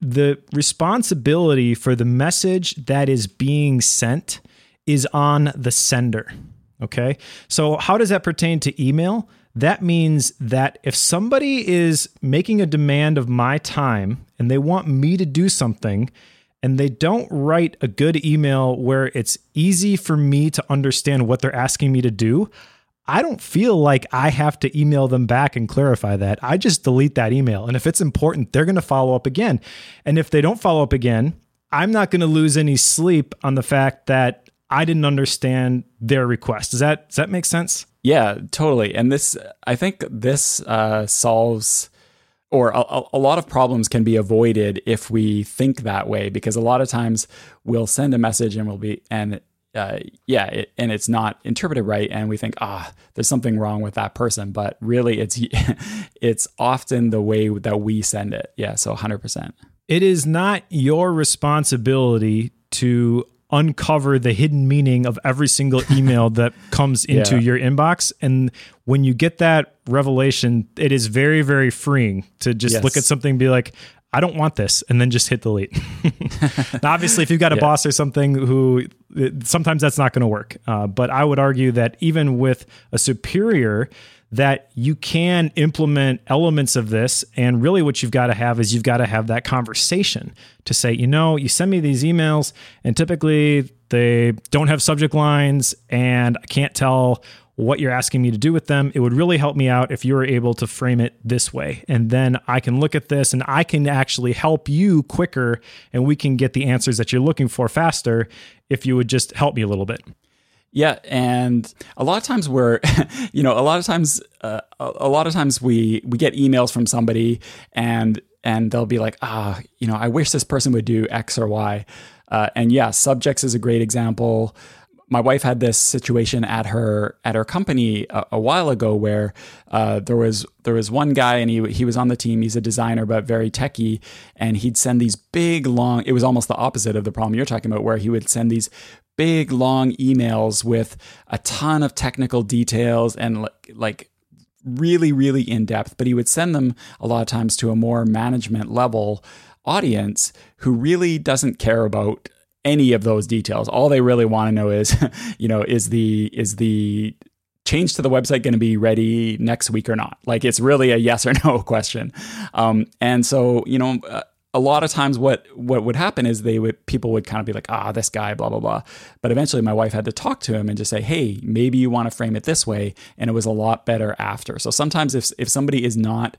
the responsibility for the message that is being sent is on the sender. Okay. So, how does that pertain to email? That means that if somebody is making a demand of my time and they want me to do something, and they don't write a good email where it's easy for me to understand what they're asking me to do, I don't feel like I have to email them back and clarify that. I just delete that email. And if it's important, they're going to follow up again. And if they don't follow up again, I'm not going to lose any sleep on the fact that I didn't understand their request. Does that does that make sense? Yeah, totally. And this I think this uh, solves or a, a, lot of problems can be avoided if we think that way because a lot of times we'll send a message and we'll be and uh, yeah it, and it's not interpreted right and we think ah there's something wrong with that person but really it's it's often the way that we send it. Yeah so 100% it is not your responsibility to uncover the hidden meaning of every single email that comes into yeah. your inbox. And when you get that revelation, it is very, very freeing to just yes. look at something and be like, I don't want this, and then just hit delete. now, obviously, if you've got a yeah. boss or something who sometimes that's not going to work. Uh, but I would argue that even with a superior, that you can implement elements of this. And really, what you've got to have is you've got to have that conversation to say, you know, you send me these emails, and typically they don't have subject lines, and I can't tell what you're asking me to do with them. It would really help me out if you were able to frame it this way. And then I can look at this and I can actually help you quicker and we can get the answers that you're looking for faster if you would just help me a little bit. Yeah, and a lot of times we're, you know, a lot of times, uh, a lot of times we we get emails from somebody, and and they'll be like, ah, you know, I wish this person would do X or Y. Uh, and yeah, subjects is a great example my wife had this situation at her at her company a, a while ago where uh, there was there was one guy and he he was on the team. He's a designer but very techy, and he'd send these big long. It was almost the opposite of the problem you're talking about, where he would send these big long emails with a ton of technical details and like, like really really in depth. But he would send them a lot of times to a more management level audience who really doesn't care about any of those details. All they really want to know is, you know, is the is the change to the website going to be ready next week or not? Like it's really a yes or no question. Um, and so, you know, a lot of times what what would happen is they would people would kind of be like, ah, this guy, blah blah blah. But eventually, my wife had to talk to him and just say, hey, maybe you want to frame it this way, and it was a lot better after. So sometimes if if somebody is not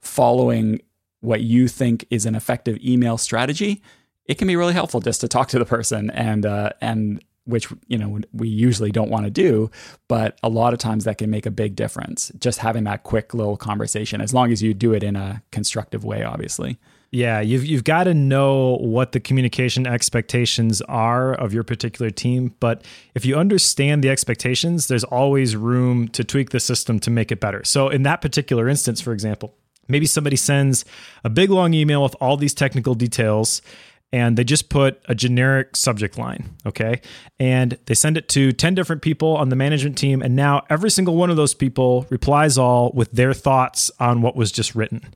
following what you think is an effective email strategy, it can be really helpful just to talk to the person and uh, and which you know we usually don't want to do but a lot of times that can make a big difference just having that quick little conversation as long as you do it in a constructive way obviously yeah you've you've got to know what the communication expectations are of your particular team but if you understand the expectations there's always room to tweak the system to make it better so in that particular instance for example maybe somebody sends a big long email with all these technical details and they just put a generic subject line, okay? And they send it to 10 different people on the management team. And now every single one of those people replies all with their thoughts on what was just written.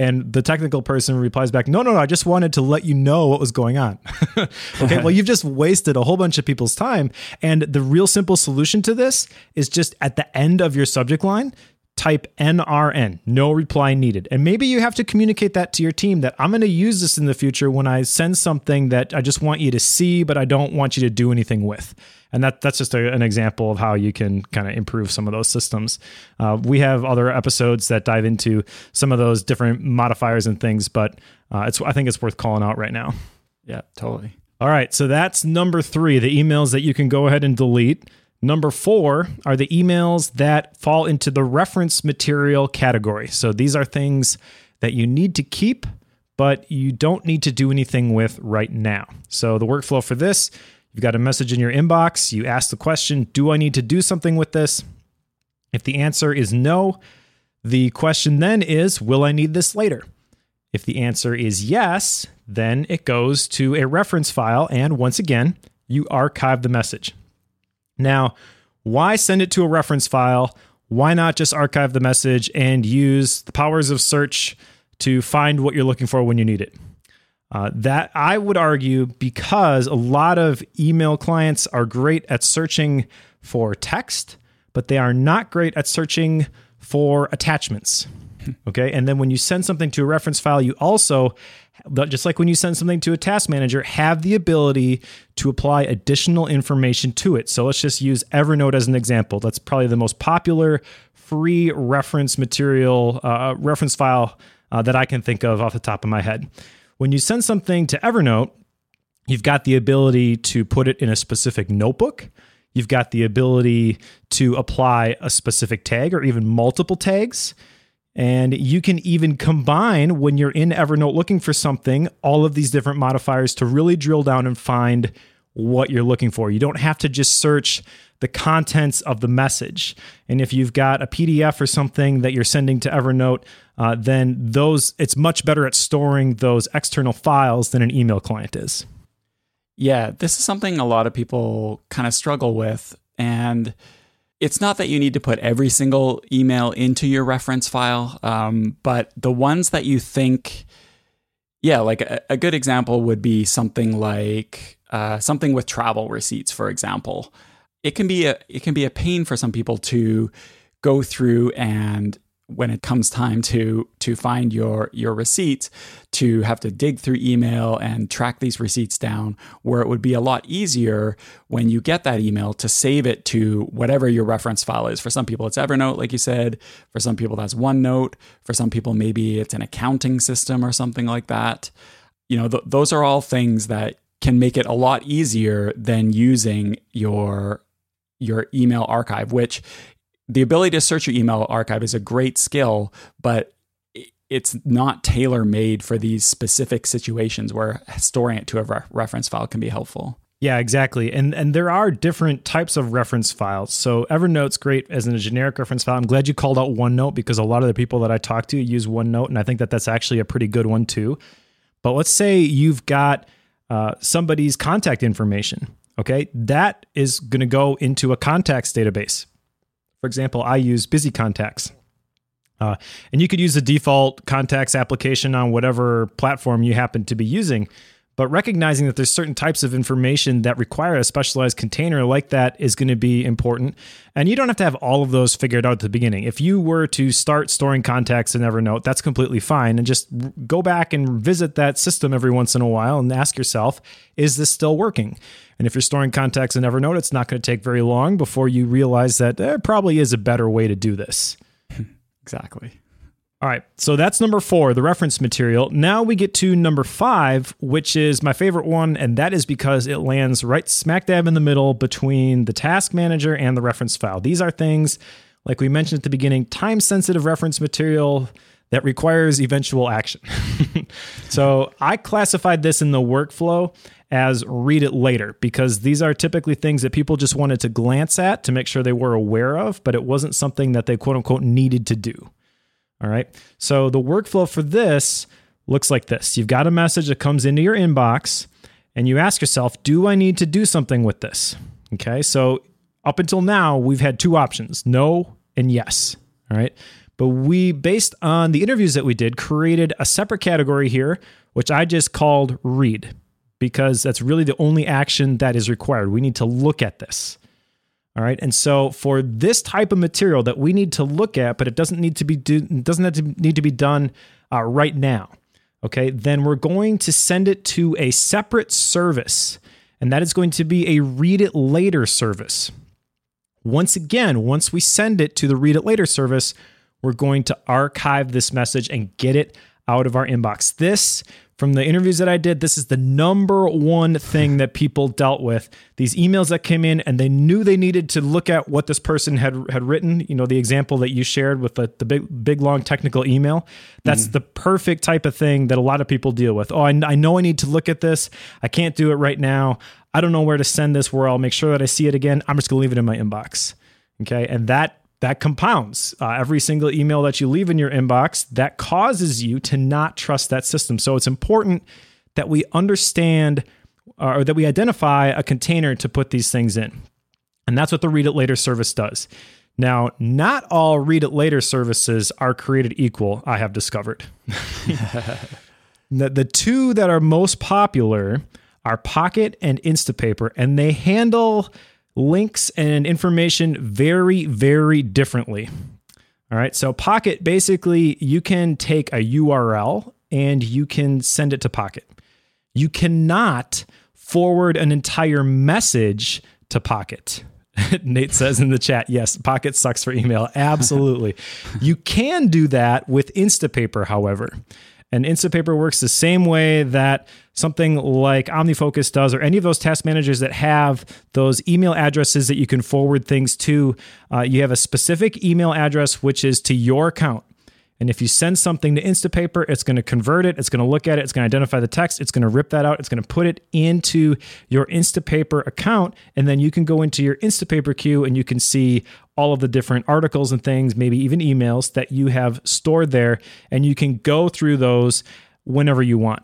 And the technical person replies back, no, no, no, I just wanted to let you know what was going on. okay, well, you've just wasted a whole bunch of people's time. And the real simple solution to this is just at the end of your subject line, type NRN, no reply needed. And maybe you have to communicate that to your team that I'm going to use this in the future when I send something that I just want you to see, but I don't want you to do anything with. And that that's just a, an example of how you can kind of improve some of those systems. Uh, we have other episodes that dive into some of those different modifiers and things, but uh, it's I think it's worth calling out right now. Yeah, totally. All right, so that's number three, the emails that you can go ahead and delete. Number four are the emails that fall into the reference material category. So these are things that you need to keep, but you don't need to do anything with right now. So the workflow for this you've got a message in your inbox, you ask the question, Do I need to do something with this? If the answer is no, the question then is, Will I need this later? If the answer is yes, then it goes to a reference file, and once again, you archive the message. Now, why send it to a reference file? Why not just archive the message and use the powers of search to find what you're looking for when you need it? Uh, that I would argue because a lot of email clients are great at searching for text, but they are not great at searching for attachments. Okay. And then when you send something to a reference file, you also just like when you send something to a task manager, have the ability to apply additional information to it. So let's just use Evernote as an example. That's probably the most popular free reference material, uh, reference file uh, that I can think of off the top of my head. When you send something to Evernote, you've got the ability to put it in a specific notebook. You've got the ability to apply a specific tag or even multiple tags. And you can even combine when you're in Evernote looking for something, all of these different modifiers to really drill down and find what you're looking for. You don't have to just search the contents of the message. And if you've got a PDF or something that you're sending to Evernote, uh, then those it's much better at storing those external files than an email client is. Yeah, this is something a lot of people kind of struggle with. And it's not that you need to put every single email into your reference file, um, but the ones that you think, yeah, like a, a good example would be something like uh, something with travel receipts, for example. It can be a it can be a pain for some people to go through and when it comes time to to find your your receipts to have to dig through email and track these receipts down where it would be a lot easier when you get that email to save it to whatever your reference file is. For some people it's evernote like you said. For some people that's onenote. For some people maybe it's an accounting system or something like that. You know th- those are all things that can make it a lot easier than using your your email archive which the ability to search your email archive is a great skill, but it's not tailor made for these specific situations where storing it to a re- reference file can be helpful. Yeah, exactly. And and there are different types of reference files. So Evernote's great as a generic reference file. I'm glad you called out OneNote because a lot of the people that I talk to use OneNote, and I think that that's actually a pretty good one too. But let's say you've got uh, somebody's contact information. Okay, that is going to go into a contacts database. For example, I use Busy Contacts. Uh, and you could use the default contacts application on whatever platform you happen to be using. But recognizing that there's certain types of information that require a specialized container like that is going to be important. And you don't have to have all of those figured out at the beginning. If you were to start storing contacts in Evernote, that's completely fine. And just go back and visit that system every once in a while and ask yourself, is this still working? And if you're storing contacts in Evernote, it's not going to take very long before you realize that there probably is a better way to do this. exactly. All right, so that's number four, the reference material. Now we get to number five, which is my favorite one, and that is because it lands right smack dab in the middle between the task manager and the reference file. These are things, like we mentioned at the beginning, time sensitive reference material that requires eventual action. so I classified this in the workflow as read it later because these are typically things that people just wanted to glance at to make sure they were aware of, but it wasn't something that they quote unquote needed to do. All right. So the workflow for this looks like this you've got a message that comes into your inbox, and you ask yourself, do I need to do something with this? Okay. So up until now, we've had two options no and yes. All right. But we, based on the interviews that we did, created a separate category here, which I just called read, because that's really the only action that is required. We need to look at this. All right. And so for this type of material that we need to look at, but it doesn't need to be do, doesn't have to need to be done uh, right now. Okay. Then we're going to send it to a separate service, and that is going to be a read it later service. Once again, once we send it to the read it later service, we're going to archive this message and get it out of our inbox. This from the interviews that I did, this is the number one thing that people dealt with. These emails that came in and they knew they needed to look at what this person had had written. You know, the example that you shared with the, the big big long technical email. That's mm. the perfect type of thing that a lot of people deal with. Oh, I, I know I need to look at this. I can't do it right now. I don't know where to send this. Where I'll make sure that I see it again. I'm just gonna leave it in my inbox. Okay, and that that compounds. Uh, every single email that you leave in your inbox that causes you to not trust that system. So it's important that we understand uh, or that we identify a container to put these things in. And that's what the read it later service does. Now not all read it later services are created equal i have discovered. The, the two that are most popular are pocket and instapaper and they handle links and information very, very differently. All right. So, Pocket basically, you can take a URL and you can send it to Pocket. You cannot forward an entire message to Pocket. Nate says in the chat, yes, Pocket sucks for email. Absolutely. you can do that with Instapaper, however. And Instapaper works the same way that something like OmniFocus does, or any of those task managers that have those email addresses that you can forward things to. Uh, you have a specific email address, which is to your account. And if you send something to Instapaper, it's going to convert it, it's going to look at it, it's going to identify the text, it's going to rip that out, it's going to put it into your Instapaper account. And then you can go into your Instapaper queue and you can see all of the different articles and things, maybe even emails that you have stored there. And you can go through those whenever you want.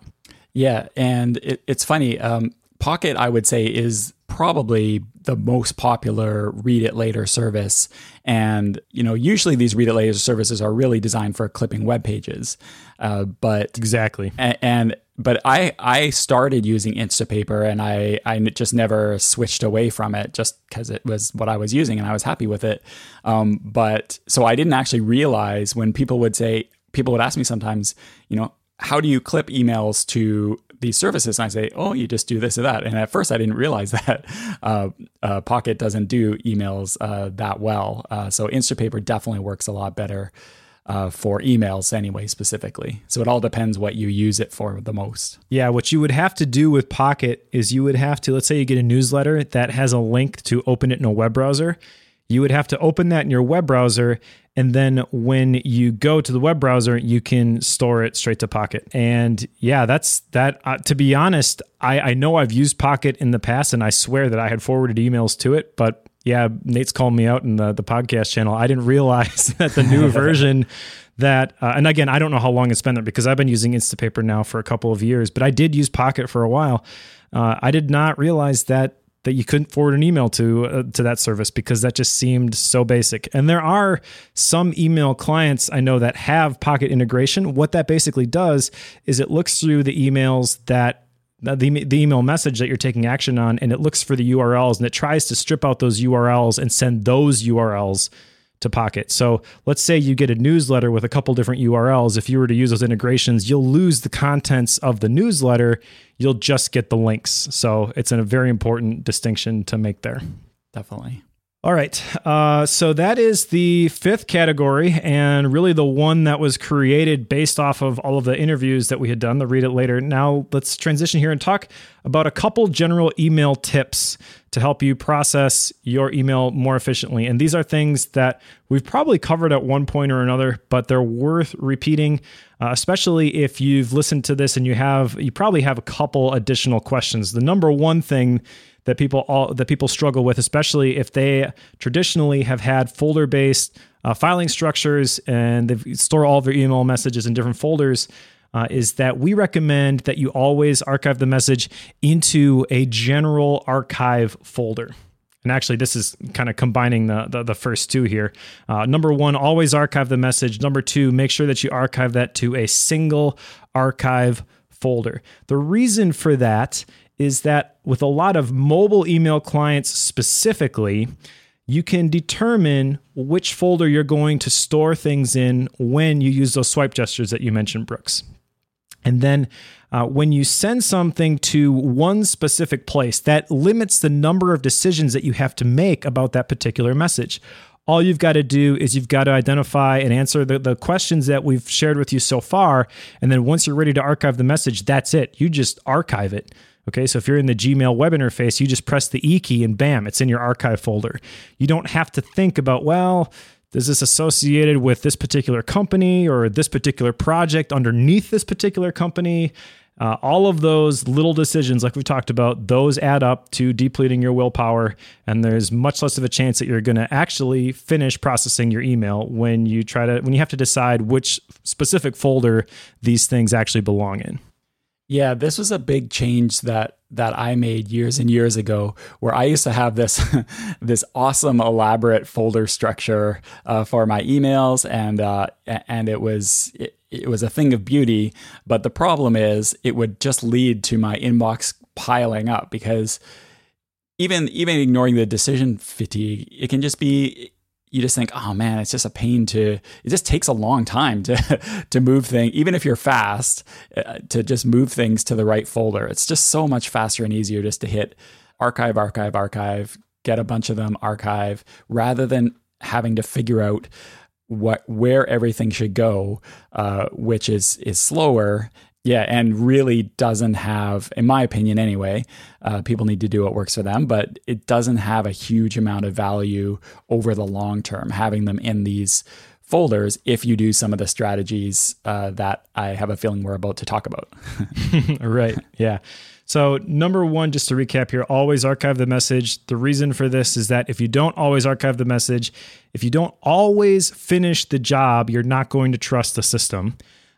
Yeah. And it, it's funny. Um, Pocket, I would say, is probably the most popular read it later service. And, you know, usually these read it later services are really designed for clipping web pages. Uh, but exactly. And, and, but I, I started using Instapaper and I, I just never switched away from it just because it was what I was using and I was happy with it. Um, but so I didn't actually realize when people would say, people would ask me sometimes, you know, how do you clip emails to these services and I say, oh, you just do this or that. And at first, I didn't realize that uh, uh, Pocket doesn't do emails uh, that well. Uh, so Instapaper definitely works a lot better uh, for emails anyway, specifically. So it all depends what you use it for the most. Yeah, what you would have to do with Pocket is you would have to, let's say you get a newsletter that has a link to open it in a web browser. You would have to open that in your web browser And then when you go to the web browser, you can store it straight to Pocket. And yeah, that's that. Uh, to be honest, I, I know I've used Pocket in the past and I swear that I had forwarded emails to it, but yeah, Nate's called me out in the, the podcast channel. I didn't realize that the new version that, uh, and again, I don't know how long it's been there because I've been using Instapaper now for a couple of years, but I did use Pocket for a while. Uh, I did not realize that that you couldn't forward an email to uh, to that service because that just seemed so basic. And there are some email clients I know that have Pocket integration. What that basically does is it looks through the emails that the, the email message that you're taking action on and it looks for the URLs and it tries to strip out those URLs and send those URLs to Pocket. So let's say you get a newsletter with a couple different URLs. If you were to use those integrations, you'll lose the contents of the newsletter. You'll just get the links. So it's a very important distinction to make there. Definitely. All right. Uh, so that is the fifth category, and really the one that was created based off of all of the interviews that we had done. The read it later. Now let's transition here and talk about a couple general email tips to help you process your email more efficiently. And these are things that we've probably covered at one point or another, but they're worth repeating, uh, especially if you've listened to this and you have you probably have a couple additional questions. The number one thing that people all that people struggle with, especially if they traditionally have had folder based uh, filing structures and they store all of their email messages in different folders. Uh, is that we recommend that you always archive the message into a general archive folder. And actually, this is kind of combining the, the, the first two here. Uh, number one, always archive the message. Number two, make sure that you archive that to a single archive folder. The reason for that is that with a lot of mobile email clients specifically, you can determine which folder you're going to store things in when you use those swipe gestures that you mentioned, Brooks. And then uh, when you send something to one specific place, that limits the number of decisions that you have to make about that particular message. All you've got to do is you've got to identify and answer the, the questions that we've shared with you so far. And then once you're ready to archive the message, that's it. You just archive it. Okay, so if you're in the Gmail web interface, you just press the E key and bam, it's in your archive folder. You don't have to think about, well, is this associated with this particular company or this particular project underneath this particular company? Uh, all of those little decisions, like we've talked about, those add up to depleting your willpower. And there's much less of a chance that you're going to actually finish processing your email when you try to, when you have to decide which specific folder these things actually belong in. Yeah, this was a big change that that I made years and years ago, where I used to have this this awesome, elaborate folder structure uh, for my emails, and uh, and it was it, it was a thing of beauty. But the problem is, it would just lead to my inbox piling up because even even ignoring the decision fatigue, it can just be you just think, oh man, it's just a pain to. It just takes a long time to to move things, even if you're fast, uh, to just move things to the right folder. It's just so much faster and easier just to hit archive, archive, archive, get a bunch of them, archive, rather than having to figure out what where everything should go, uh, which is is slower yeah, and really doesn't have, in my opinion anyway, uh, people need to do what works for them, but it doesn't have a huge amount of value over the long term, having them in these folders if you do some of the strategies uh, that I have a feeling we're about to talk about. right. Yeah. So, number one, just to recap here, always archive the message. The reason for this is that if you don't always archive the message, if you don't always finish the job, you're not going to trust the system.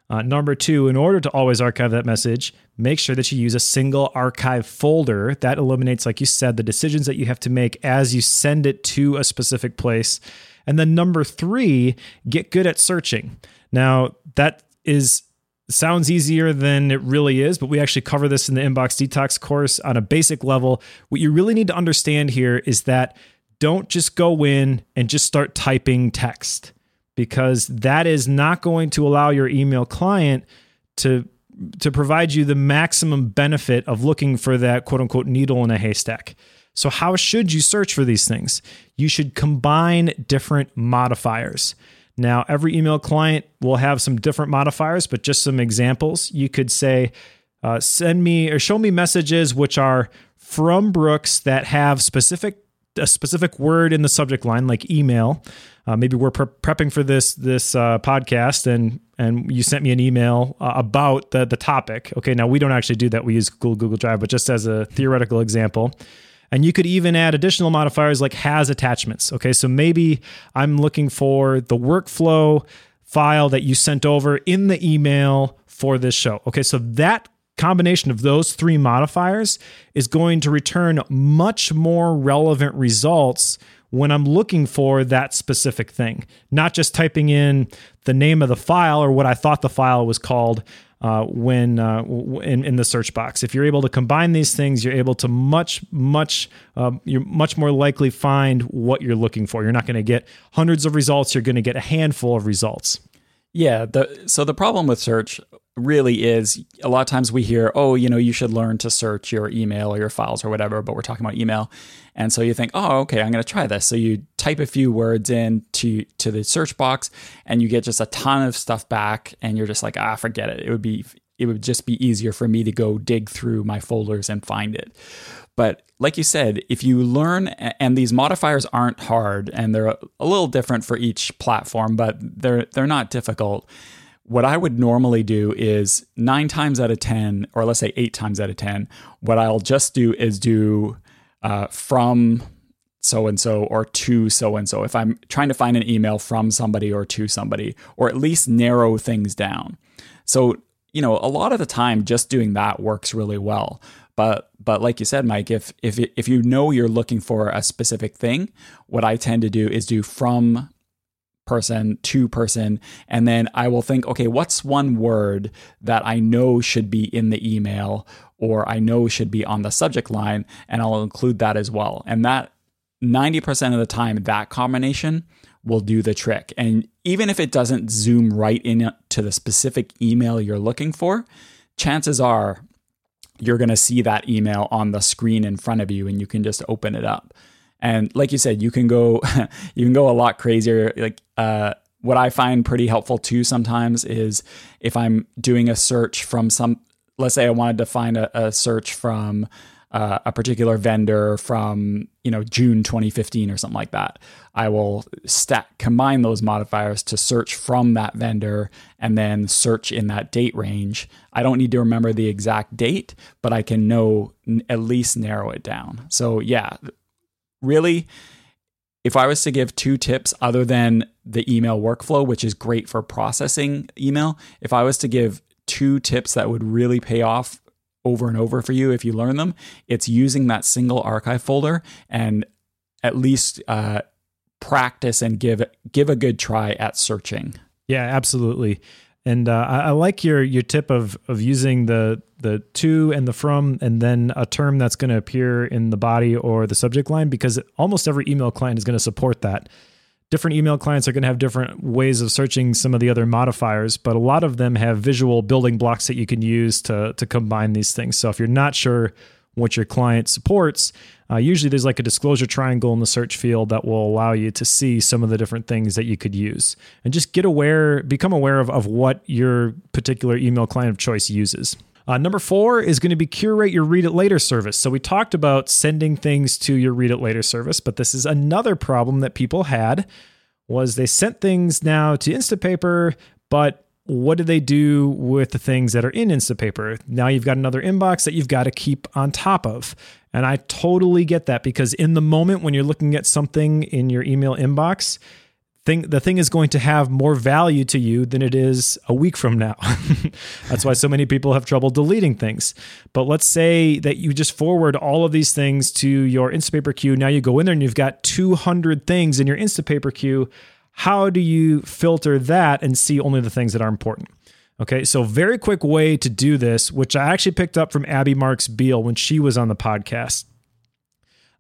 Uh, number two, in order to always archive that message, make sure that you use a single archive folder. That eliminates, like you said, the decisions that you have to make as you send it to a specific place. And then number three, get good at searching. Now, that is sounds easier than it really is, but we actually cover this in the inbox detox course on a basic level. What you really need to understand here is that don't just go in and just start typing text because that is not going to allow your email client to to provide you the maximum benefit of looking for that quote unquote needle in a haystack. So how should you search for these things? You should combine different modifiers. Now, every email client will have some different modifiers, but just some examples. You could say, uh, send me or show me messages which are from Brooks that have specific a specific word in the subject line, like email. Uh, maybe we're pre- prepping for this this uh, podcast, and and you sent me an email uh, about the the topic. Okay, now we don't actually do that. We use Google Google Drive, but just as a theoretical example. And you could even add additional modifiers like has attachments. Okay, so maybe I'm looking for the workflow file that you sent over in the email for this show. Okay, so that combination of those three modifiers is going to return much more relevant results when I'm looking for that specific thing, not just typing in the name of the file or what I thought the file was called uh, when uh, in, in the search box. If you're able to combine these things, you're able to much, much, uh, you're much more likely find what you're looking for. You're not going to get hundreds of results. You're going to get a handful of results. Yeah. The, so the problem with search really is a lot of times we hear, oh, you know, you should learn to search your email or your files or whatever, but we're talking about email. And so you think, oh, okay, I'm going to try this. So you type a few words in to, to the search box and you get just a ton of stuff back and you're just like, ah, forget it. It would be, it would just be easier for me to go dig through my folders and find it. But like you said, if you learn, and these modifiers aren't hard and they're a little different for each platform, but they're they're not difficult what I would normally do is nine times out of 10, or let's say eight times out of 10, what I'll just do is do uh, from so and so or to so and so. If I'm trying to find an email from somebody or to somebody, or at least narrow things down. So, you know, a lot of the time just doing that works really well. But but like you said, Mike, if if if you know you're looking for a specific thing, what I tend to do is do from person to person. And then i will think okay what's one word that i know should be in the email or i know should be on the subject line and i'll include that as well. And that 90% of the time that combination will do the trick. And even if it doesn't zoom right in to the specific email you're looking for chances are you're going to see that email on the screen in front of you and you can just open it up and like you said, you can go you can go a lot crazier. Like uh, what I find pretty helpful too sometimes is if I'm doing a search from some, let's say I wanted to find a, a search from uh, a particular vendor from you know June 2015 or something like that. I will stack combine those modifiers to search from that vendor and then search in that date range. I don't need to remember the exact date, but I can know at least narrow it down. So yeah, really, if I was to give two tips other than the email workflow, which is great for processing email, if I was to give two tips that would really pay off over and over for you if you learn them, it's using that single archive folder and at least uh, practice and give give a good try at searching. Yeah, absolutely. And uh, I, I, like your your tip of of using the the to and the from, and then a term that's going to appear in the body or the subject line, because almost every email client is going to support that. Different email clients are going to have different ways of searching some of the other modifiers, but a lot of them have visual building blocks that you can use to to combine these things. So if you're not sure what your client supports, uh, usually there's like a disclosure triangle in the search field that will allow you to see some of the different things that you could use and just get aware, become aware of, of what your particular email client of choice uses. Uh, number four is going to be curate your read it later service. So we talked about sending things to your read it later service, but this is another problem that people had was they sent things now to Instapaper, but what do they do with the things that are in Instapaper? Now you've got another inbox that you've got to keep on top of. And I totally get that because in the moment when you're looking at something in your email inbox, thing the thing is going to have more value to you than it is a week from now. That's why so many people have trouble deleting things. But let's say that you just forward all of these things to your Instapaper queue. Now you go in there and you've got 200 things in your Instapaper queue how do you filter that and see only the things that are important? Okay, so very quick way to do this, which I actually picked up from Abby Marks Beale when she was on the podcast,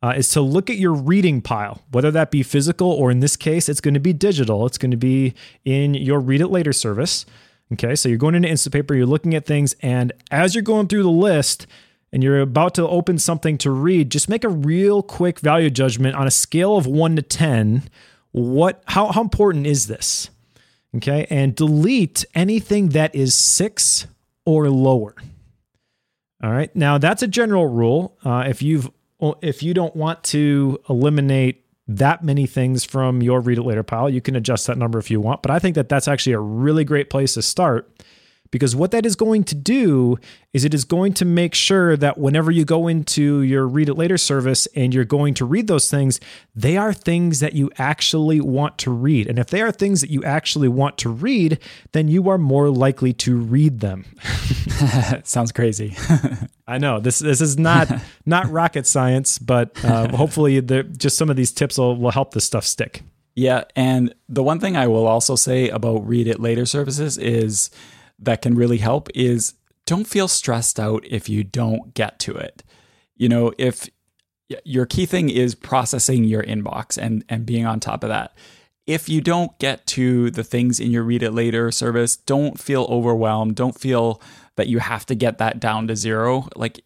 uh, is to look at your reading pile, whether that be physical or in this case, it's going to be digital. It's going to be in your read it later service. Okay, so you're going into Instapaper, you're looking at things, and as you're going through the list, and you're about to open something to read, just make a real quick value judgment on a scale of one to 10 what how, how important is this? Okay and delete anything that is six or lower. All right now that's a general rule. Uh, if you've if you don't want to eliminate that many things from your read it later pile, you can adjust that number if you want. But I think that that's actually a really great place to start because what that is going to do is it is going to make sure that whenever you go into your read it later service and you're going to read those things, they are things that you actually want to read. And if they are things that you actually want to read, then you are more likely to read them. Sounds crazy. I know this this is not not rocket science, but uh, hopefully the, just some of these tips will, will help this stuff stick. Yeah, and the one thing I will also say about read it later services is that can really help is don't feel stressed out if you don't get to it. You know, if your key thing is processing your inbox and and being on top of that. If you don't get to the things in your read it later service, don't feel overwhelmed. Don't feel that you have to get that down to zero. Like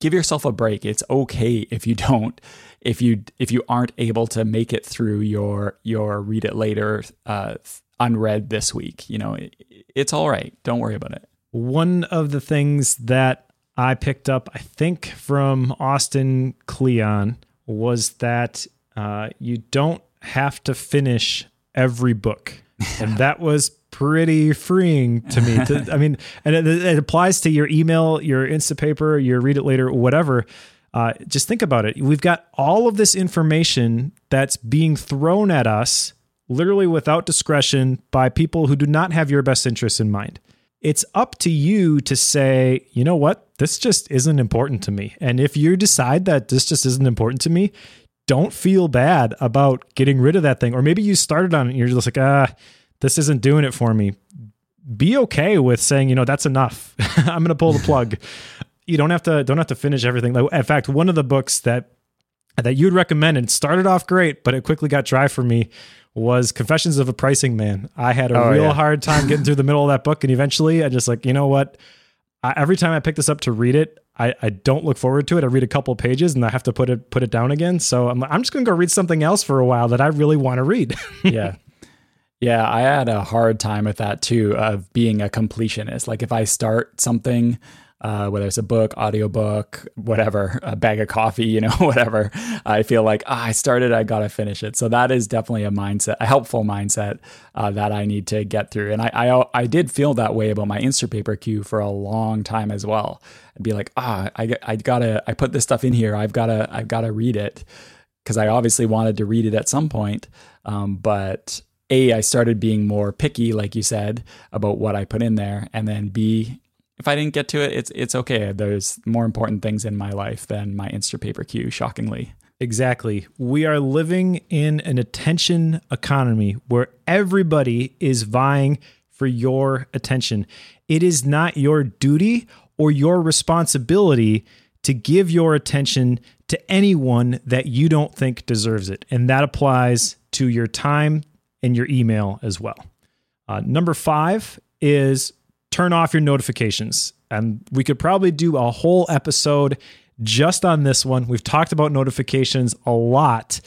give yourself a break. It's okay if you don't if you if you aren't able to make it through your your read it later uh, unread this week. You know, it, it's all right. Don't worry about it. One of the things that I picked up, I think, from Austin Kleon was that uh, you don't have to finish every book. and that was pretty freeing to me. To, I mean, and it, it, applies to your email, your Instapaper, your read it later, whatever. Uh, just think about it. We've got all of this information that's being thrown at us literally without discretion by people who do not have your best interests in mind. It's up to you to say, you know what, this just isn't important to me. And if you decide that this just isn't important to me, don't feel bad about getting rid of that thing. Or maybe you started on it and you're just like, ah, this isn't doing it for me. Be okay with saying, you know, that's enough. I'm going to pull the plug. you don't have to don't have to finish everything. Like in fact, one of the books that that you'd recommend and started off great, but it quickly got dry for me was Confessions of a Pricing Man. I had a oh, real yeah. hard time getting through the middle of that book, and eventually I just like, you know what? I, every time I pick this up to read it, I, I don't look forward to it. I read a couple pages and I have to put it put it down again. So I'm I'm just gonna go read something else for a while that I really want to read. yeah. Yeah, I had a hard time with that too, of being a completionist. Like if I start something, uh, whether it's a book, audiobook, whatever, a bag of coffee, you know, whatever. I feel like oh, I started, I got to finish it. So that is definitely a mindset, a helpful mindset uh, that I need to get through. And I, I, I did feel that way about my Instapaper queue for a long time as well. I'd be like, ah, I, I gotta, I put this stuff in here. I've gotta, I've gotta read it because I obviously wanted to read it at some point. Um, but a, I started being more picky, like you said, about what I put in there, and then B, if I didn't get to it, it's it's okay. There's more important things in my life than my Instapaper queue, shockingly. Exactly. We are living in an attention economy where everybody is vying for your attention. It is not your duty or your responsibility to give your attention to anyone that you don't think deserves it. And that applies to your time and your email as well. Uh, number five is turn off your notifications. And we could probably do a whole episode just on this one. We've talked about notifications a lot,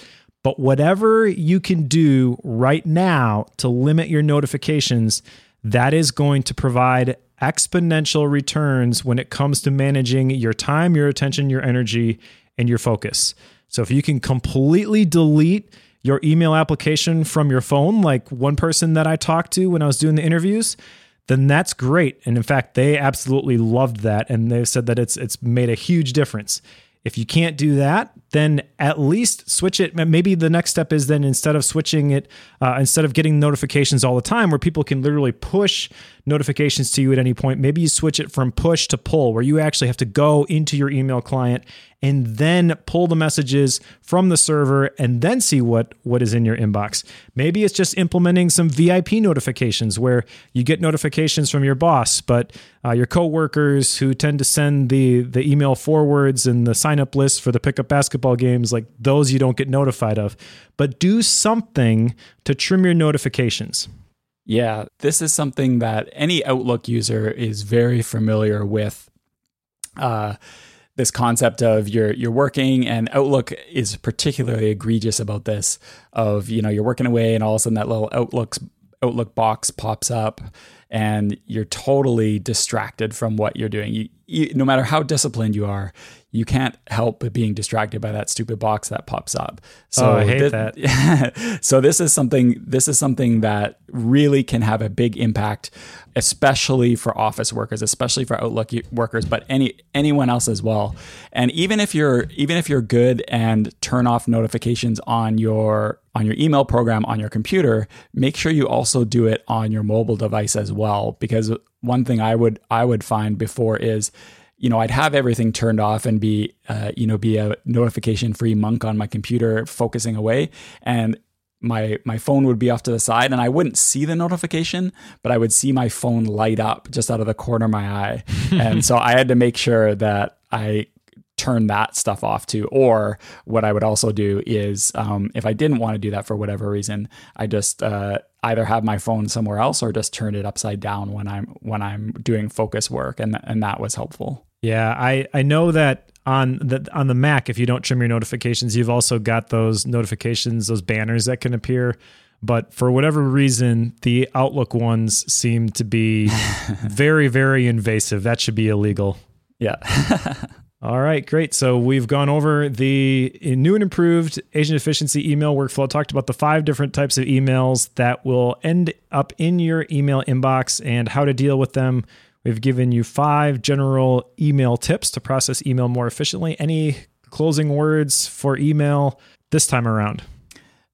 but whatever you can do right now to limit your notifications, that is going to provide exponential returns when it comes to managing your time, your attention, your energy, and your focus. So if you can completely delete your email application from your phone, like one person that I talked to when I was doing the interviews, then that's great. And in fact, they absolutely loved that, and they said that it's it's made a huge difference. If you can't do that, then at least switch it. Maybe the next step is then instead of switching it, uh, instead of getting notifications all the time, where people can literally push notifications to you at any point, maybe you switch it from push to pull, where you actually have to go into your email client and then pull the messages from the server and then see what what is in your inbox. Maybe it's just implementing some VIP notifications where you get notifications from your boss, but uh, your coworkers who tend to send the the email forwards and the sign up list for the pickup basketball games, like those you don't get notified of. But do something to trim your notifications. Yeah, this is something that any Outlook user is very familiar with. Uh, this concept of you're you're working and Outlook is particularly egregious about this of you know you're working away and all of a sudden that little Outlook's Outlook box pops up and you're totally distracted from what you're doing. You, you, no matter how disciplined you are, you can't help but being distracted by that stupid box that pops up. So oh, I hate this, that. so this is something this is something that really can have a big impact, especially for office workers, especially for Outlook workers, but any anyone else as well. And even if you're even if you're good and turn off notifications on your on your email program on your computer, make sure you also do it on your mobile device as well. Because one thing I would I would find before is you know, I'd have everything turned off and be, uh, you know, be a notification free monk on my computer focusing away. And my my phone would be off to the side and I wouldn't see the notification, but I would see my phone light up just out of the corner of my eye. and so I had to make sure that I turn that stuff off too. Or what I would also do is, um, if I didn't want to do that for whatever reason, I just uh, either have my phone somewhere else or just turn it upside down when I'm when I'm doing focus work, and and that was helpful. Yeah, I I know that on the on the Mac, if you don't trim your notifications, you've also got those notifications, those banners that can appear. But for whatever reason, the Outlook ones seem to be very, very invasive. That should be illegal. Yeah. All right, great. So we've gone over the new and improved Asian Efficiency email workflow, talked about the five different types of emails that will end up in your email inbox and how to deal with them. We've given you five general email tips to process email more efficiently. Any closing words for email this time around?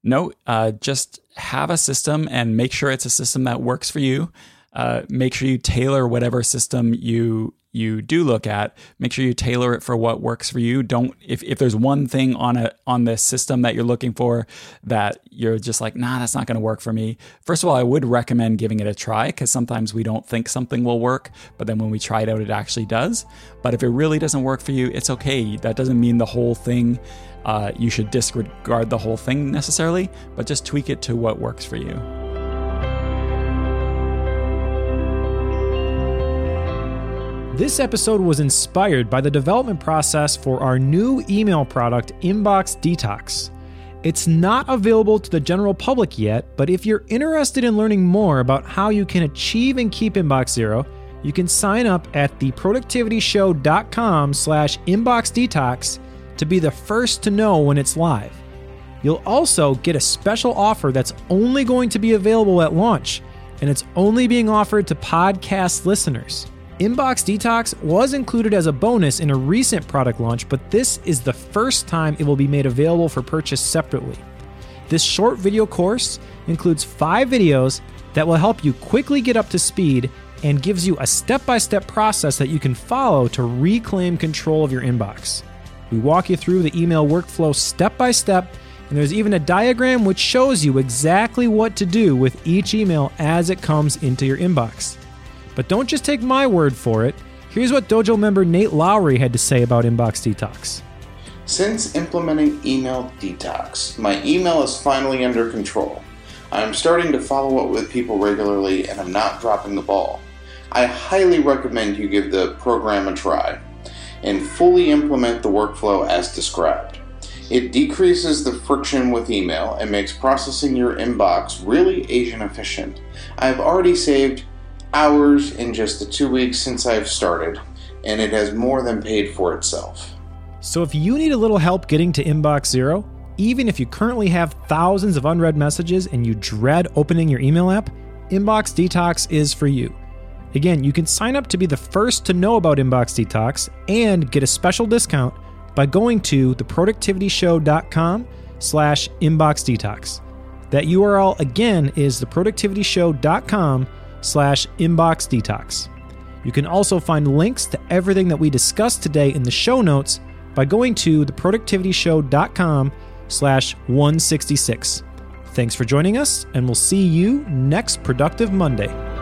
No, uh, just have a system and make sure it's a system that works for you. Uh, make sure you tailor whatever system you you do look at, make sure you tailor it for what works for you. Don't if, if there's one thing on a on this system that you're looking for that you're just like, nah, that's not going to work for me. First of all, I would recommend giving it a try because sometimes we don't think something will work, but then when we try it out, it actually does. But if it really doesn't work for you, it's okay. That doesn't mean the whole thing. Uh, you should disregard the whole thing necessarily, but just tweak it to what works for you. This episode was inspired by the development process for our new email product, Inbox Detox. It's not available to the general public yet, but if you're interested in learning more about how you can achieve and keep Inbox Zero, you can sign up at theproductivityshow.com slash inboxdetox to be the first to know when it's live. You'll also get a special offer that's only going to be available at launch, and it's only being offered to podcast listeners. Inbox Detox was included as a bonus in a recent product launch, but this is the first time it will be made available for purchase separately. This short video course includes five videos that will help you quickly get up to speed and gives you a step by step process that you can follow to reclaim control of your inbox. We walk you through the email workflow step by step, and there's even a diagram which shows you exactly what to do with each email as it comes into your inbox. But don't just take my word for it. Here's what Dojo member Nate Lowry had to say about Inbox Detox. Since implementing Email Detox, my email is finally under control. I am starting to follow up with people regularly and I'm not dropping the ball. I highly recommend you give the program a try and fully implement the workflow as described. It decreases the friction with email and makes processing your inbox really Asian efficient. I have already saved hours in just the two weeks since I've started, and it has more than paid for itself. So if you need a little help getting to Inbox Zero, even if you currently have thousands of unread messages and you dread opening your email app, Inbox Detox is for you. Again, you can sign up to be the first to know about Inbox Detox and get a special discount by going to theproductivityshow.com slash inboxdetox. That URL again is theproductivityshow.com slash inbox detox. You can also find links to everything that we discussed today in the show notes by going to theproductivityshow.com slash 166. Thanks for joining us, and we'll see you next Productive Monday.